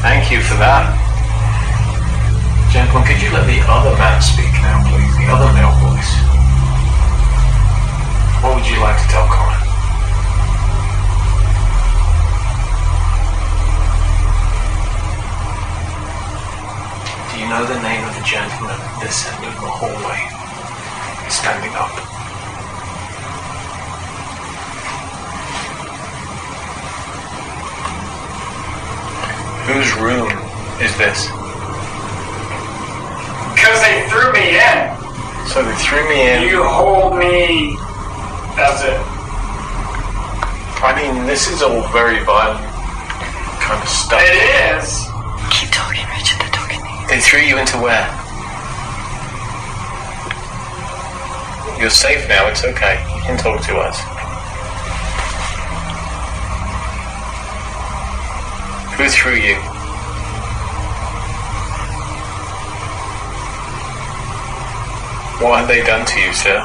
Thank you for that. Gentlemen, could you let the other man speak now, please? The other male voice. What would you like to tell Connor? Know the name of the gentleman at this end of the hallway? Standing up. Whose room is this? Because they threw me in. So they threw me in. You hold me. That's it. I mean, this is all very violent kind of stuff. It is. They threw you into where? You're safe now, it's okay. You can talk to us. Who threw you? What have they done to you, sir?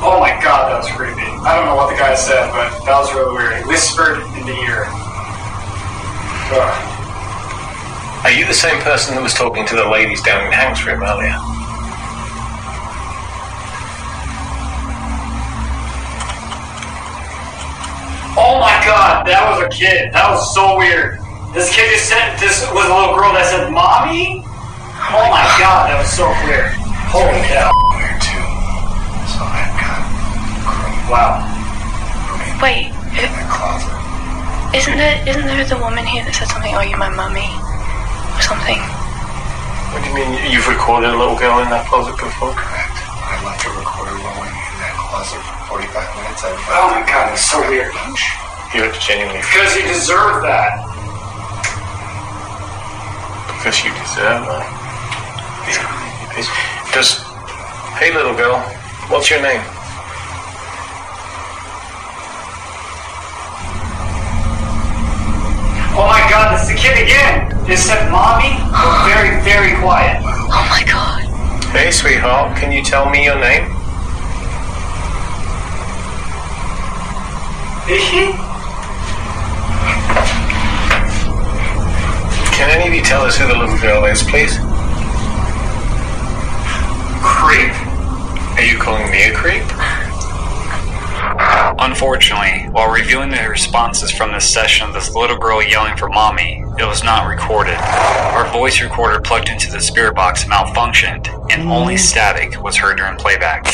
Oh my god, that was creepy. I don't know what the guy said, but that was really weird. He whispered in the ear. Ugh. Are you the same person that was talking to the ladies down in Hank's room earlier? Oh my god, that was a kid. That was so weird. This kid just said this was a little girl that said mommy? Oh my god, that was so weird. Holy cow. Weird too. So I've got Wow. Wait, in the closet. Isn't there isn't there the woman here that said something? Oh, Are you my mummy? Or something? What do you mean you've recorded a little girl in that closet before? Correct. I left a recorder rolling in that closet for 45 minutes. I Oh my god, that's so weird. You're genuinely Because he deserved that. because you deserve that. Does hey little girl, what's your name? Oh my god, this is the kid again. Just said mommy, but very, very quiet. Oh my god. Hey sweetheart, can you tell me your name? Is she? Can any of you tell us who the little girl is, please? Creep. Are you calling me a creep? Unfortunately, while reviewing the responses from this session of this little girl yelling for mommy, it was not recorded. Our voice recorder plugged into the spirit box malfunctioned, and mm-hmm. only static was heard during playback.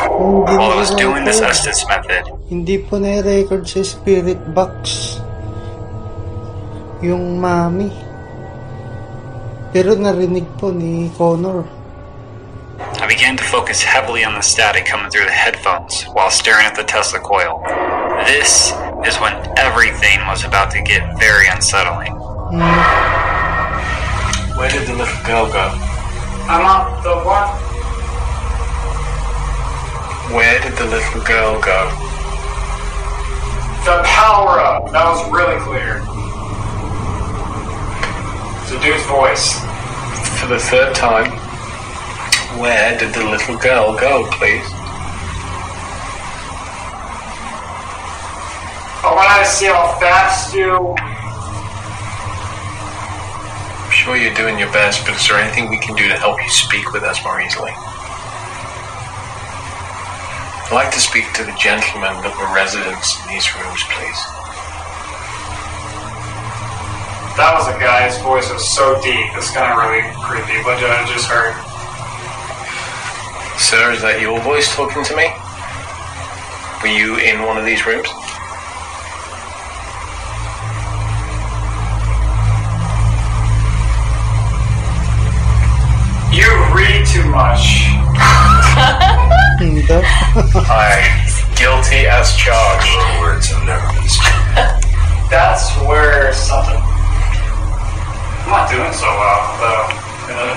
While I was doing this Estes method, Hindi po na-record sa spirit box yung mami. Pero narinig po ni Connor. I began to focus heavily on the static coming through the headphones while staring at the Tesla coil. This is when everything was about to get very unsettling. Where did the little girl go? I'm on the what? Where did the little girl go? The power up. That was really clear. It's a dude's voice. For the third time, where did the little girl go, please? Oh, I want to see how fast you. I'm sure you're doing your best, but is there anything we can do to help you speak with us more easily? I'd like to speak to the gentlemen that were residents in these rooms, please. That was a guy, his voice was so deep, it's kind of really creepy. What did I just heard? Sir, is that your voice talking to me? Were you in one of these rooms? You read too much. <laughs> I'm guilty as charged. Words have never been spoken. That's where something.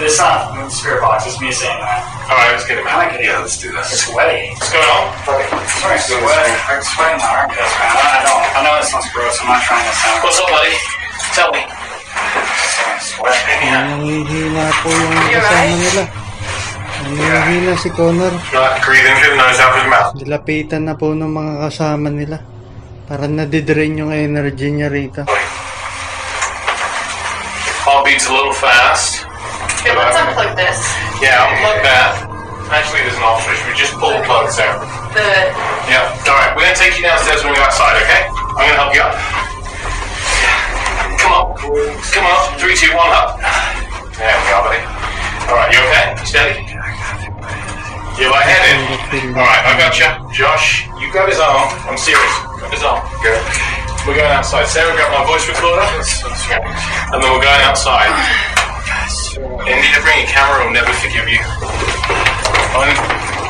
It's not the spirit box, it's me saying that. Alright, let's get him out. like it. Yeah, let's do that. It's sweaty. What's going on? I'm sweating. I'm sweating my armpits, man. I know. I know it sounds gross. I'm not trying to sound. What's up, buddy? Tell me. Nangihina po yung kasama nila. Nangihina si Connor. Right, through the nose, out mouth. Dilapitan na po ng mga kasama nila. Parang nadidrain yung energy niya rito. Heartbeat's a little fast. Okay, let's unplug this. Yeah, unplug that. Actually, there's an off switch. We just pull the plugs out. The Yeah. Alright, we're gonna take you downstairs when we go outside, okay? I'm gonna help you up. Come on. Come on. Three, two, one, up. There we are, buddy. Alright, you okay? You steady? You're lightheaded. Alright, I got you. Josh, you grab his arm. I'm serious. Grab his arm. Good. We're going outside. Sarah, grab my voice recorder. And then we're going outside. India, bring your camera. I'll never forgive you. Fine.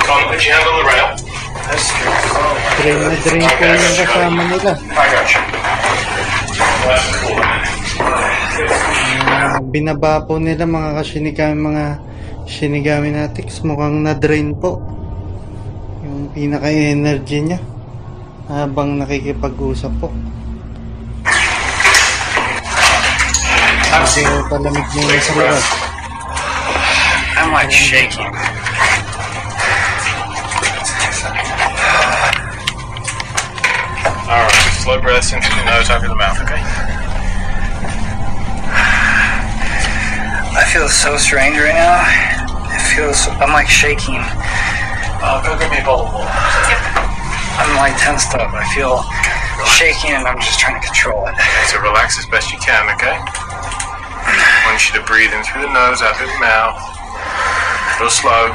Can't put your hand on the rail. Drain na drain po yung kasama nila. I got you. That's cool. Ah, binaba po nila mga kasinigami, mga shinigami natics. Mukhang na-drain po. Yung pinaka-energy niya. Habang nakikipag-usap po. Kasi palamig niya yung sa labas. I'm like shaking. Alright, slow breaths in through the nose, out through the mouth, okay? I feel so strange right now. It feels. I'm like shaking. Uh, go get me a bowl of water. I'm like tensed up. I feel shaking and I'm just trying to control it. So relax as best you can, okay? I want you to breathe in through the nose, out through the mouth. Real slow.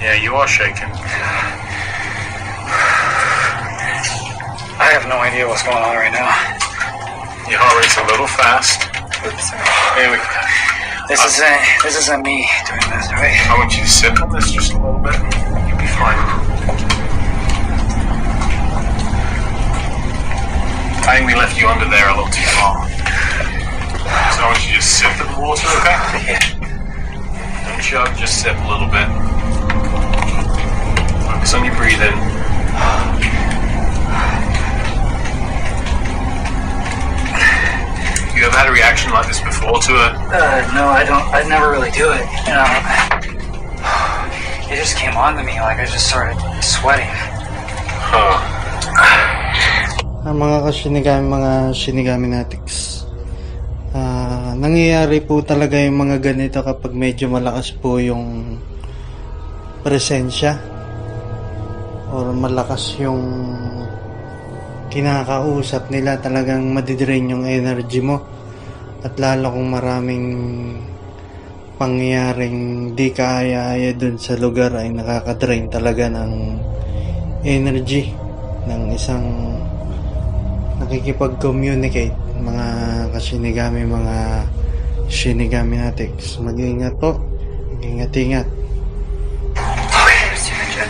Yeah, you are shaking. I have no idea what's going on right now. Your heart rate's a little fast. Here we go. This isn't. This isn't me doing this, right? I want you to sit on this just a little bit. You'll be fine. I think we left you under there a little too long. So I want you to just sip the water, okay? Don't chug, just sip a little bit. Focus on your breathing. You ever had a reaction like this before to it? Uh, no, I don't. I never really do it. You know, it just came on to me. Like I just started sweating. Ang mga ka-Shinigami, mga shinigami natics. Ah, nangyayari po talaga yung mga ganito kapag medyo malakas po yung presensya or malakas yung kinakausap nila talagang madidrain yung energy mo. At lalo kung maraming pangyayaring di kaaya-aya dun sa lugar ay nakakadrain talaga ng energy ng isang nakikipag-communicate mga kasinigami, mga shinigami natics. Mag-iingat po. Mag-ingat-ingat.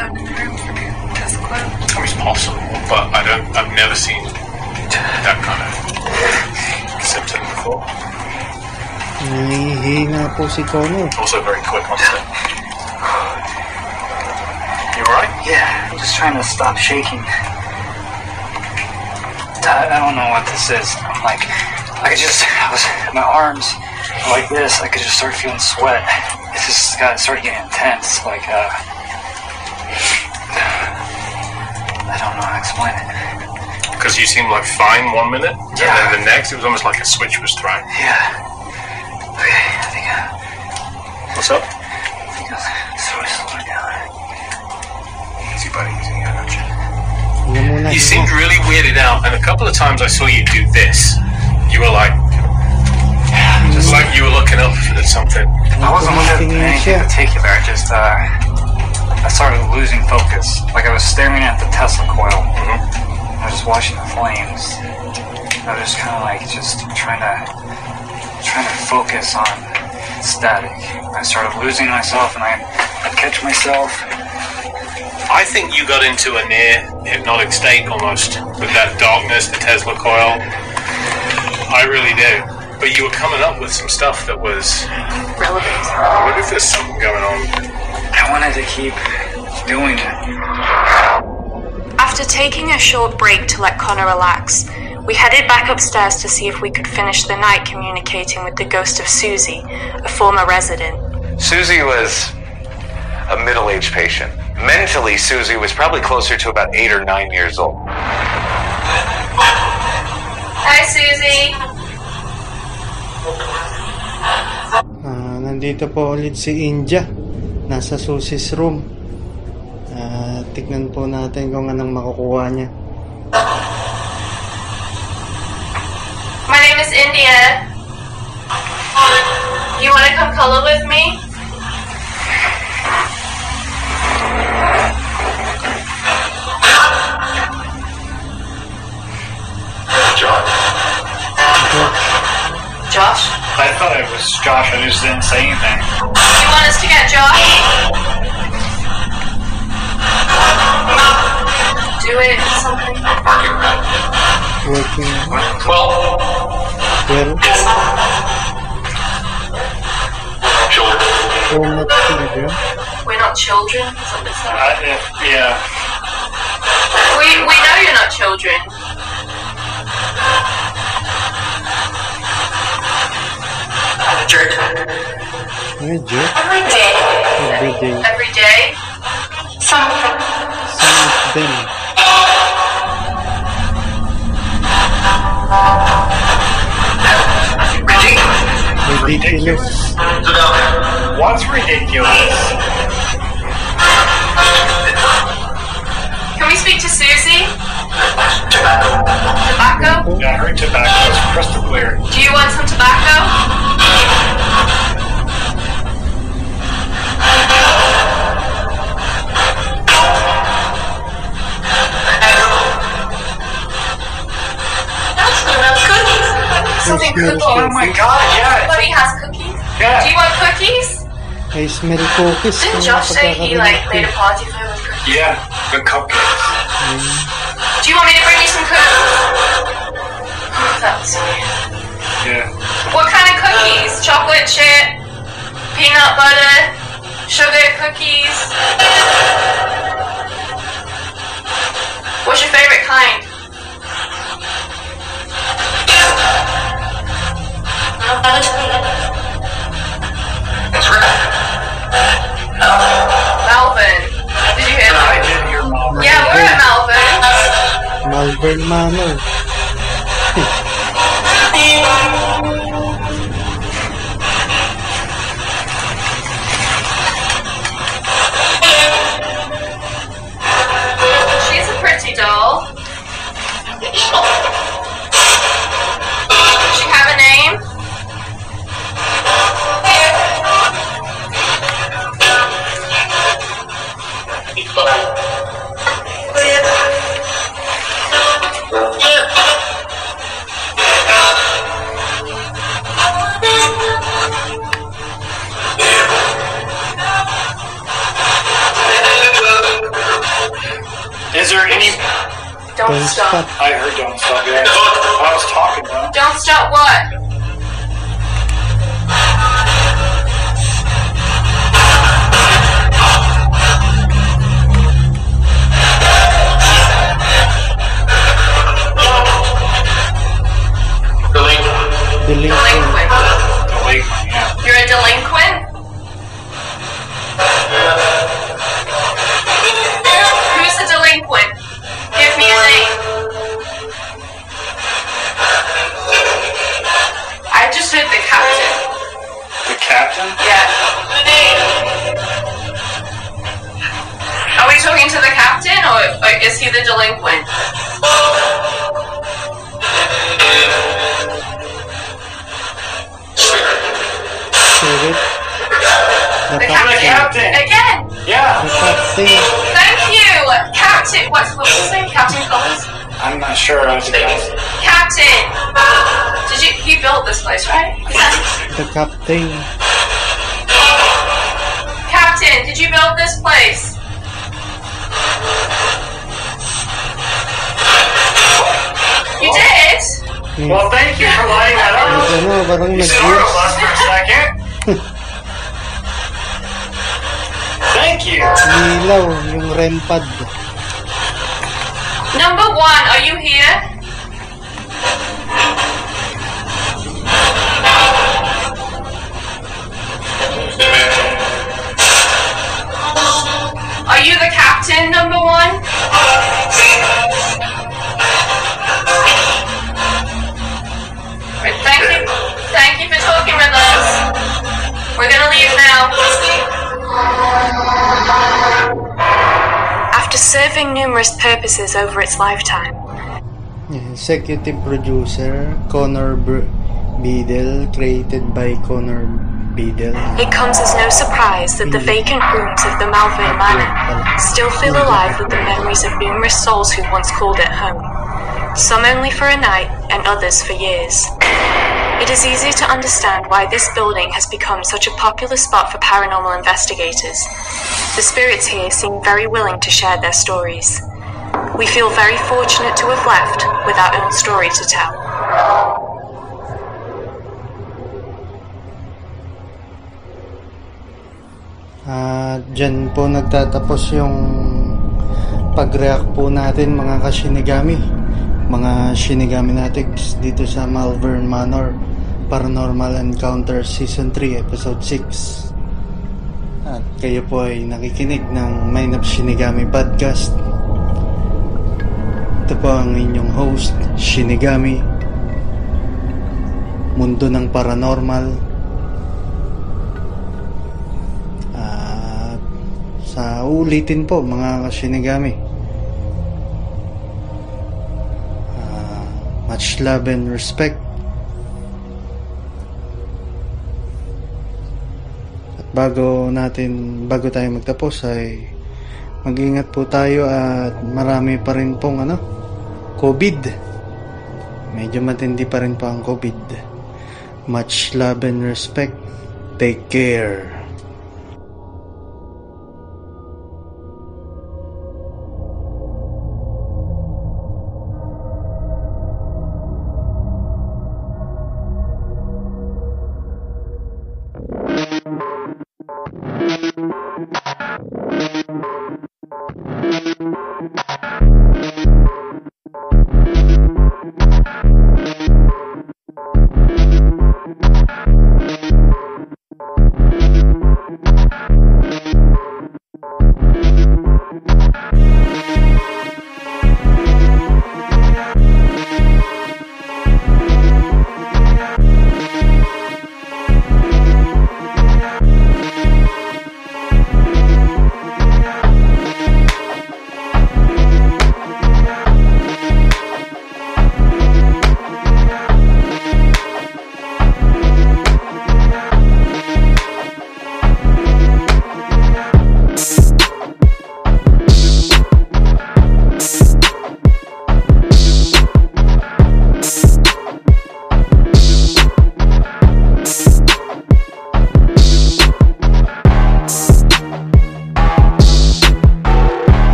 I mean, it's possible, but I don't. I've never seen that kind of symptom before. Nangihina po si Kono. Also very quick on set. You alright? Yeah, I'm just trying to stop shaking. I, I don't know what this is. I'm like, I could just, I was, my arms like this, I could just start feeling sweat. It just got started getting intense. Like, uh, I don't know how to explain it. Because you seemed like fine one minute, yeah. and then the next, it was almost like a switch was thrown. Yeah. Okay, I think. Uh, What's up? I think I weirded out, and a couple of times I saw you do this. You were like, just like you were looking up at something. I wasn't looking at anything in particular. I just, uh, I started losing focus. Like I was staring at the Tesla coil. I was just watching the flames. I was just kind of like just trying to, trying to focus on static. I started losing myself, and I, I'd catch myself. I think you got into a near hypnotic state almost with that darkness, the Tesla coil. I really do. But you were coming up with some stuff that was relevant. I wonder if there's something going on. I wanted to keep doing it. After taking a short break to let Connor relax, we headed back upstairs to see if we could finish the night communicating with the ghost of Susie, a former resident. Susie was a middle aged patient. Mentally, Susie was probably closer to about eight or nine years old. Hi, Susie. Ah, nandito po ulit si India. Nasa Susie's room. Ah, tignan po natin kung anong makukuha niya. My name is India. You want to come color with me? Josh? I thought it was Josh. I just didn't say anything. You want us to get Josh? Do it, something. Working. Well, Well, we're not children. We're not children. Is that what? Uh, yeah. We, we know you're not children. Medyo. Every day. Every day. Every day. Some. Some of them. Ridiculous. What's ridiculous? Can we speak to Susie? Tobacco? Yeah, I heard tobacco. It's crystal clear. Do you want some tobacco? Something cookies. Oh my god, yeah. Everybody has cookies. Yeah. Do you want cookies? I smell cookies. Didn't Josh say he like made a party for him with cookies? Yeah, good cupcakes. Do you want me to bring you some cookies? That's weird. Yeah. What kind of cookies? Uh, Chocolate chip, peanut butter, sugar cookies. Are you the captain, number one? Thank you. Thank you for talking with us. We're gonna leave now. After serving numerous purposes over its lifetime, Executive producer Connor Br- Beadle, created by Connor. It comes as no surprise that the vacant rooms of the Malvern Manor still feel alive with the memories of numerous souls who once called it home. Some only for a night, and others for years. It is easy to understand why this building has become such a popular spot for paranormal investigators. The spirits here seem very willing to share their stories. We feel very fortunate to have left with our own story to tell. At dyan po nagtatapos yung pag-react po natin mga ka-Shinigami. Mga Shinigami natics dito sa Malvern Manor Paranormal Encounter Season 3 Episode 6. At kayo po ay nakikinig ng Mind of Shinigami Podcast. Ito po ang inyong host, Shinigami. Mundo ng Paranormal. Sa ulitin po mga kasinigami. Ah, much love and respect. At bago natin, bago tayo magtapos ay mag-ingat po tayo at marami pa rin pong ano, COVID. Medyo matindi pa rin po ang COVID. Much love and respect. Take care.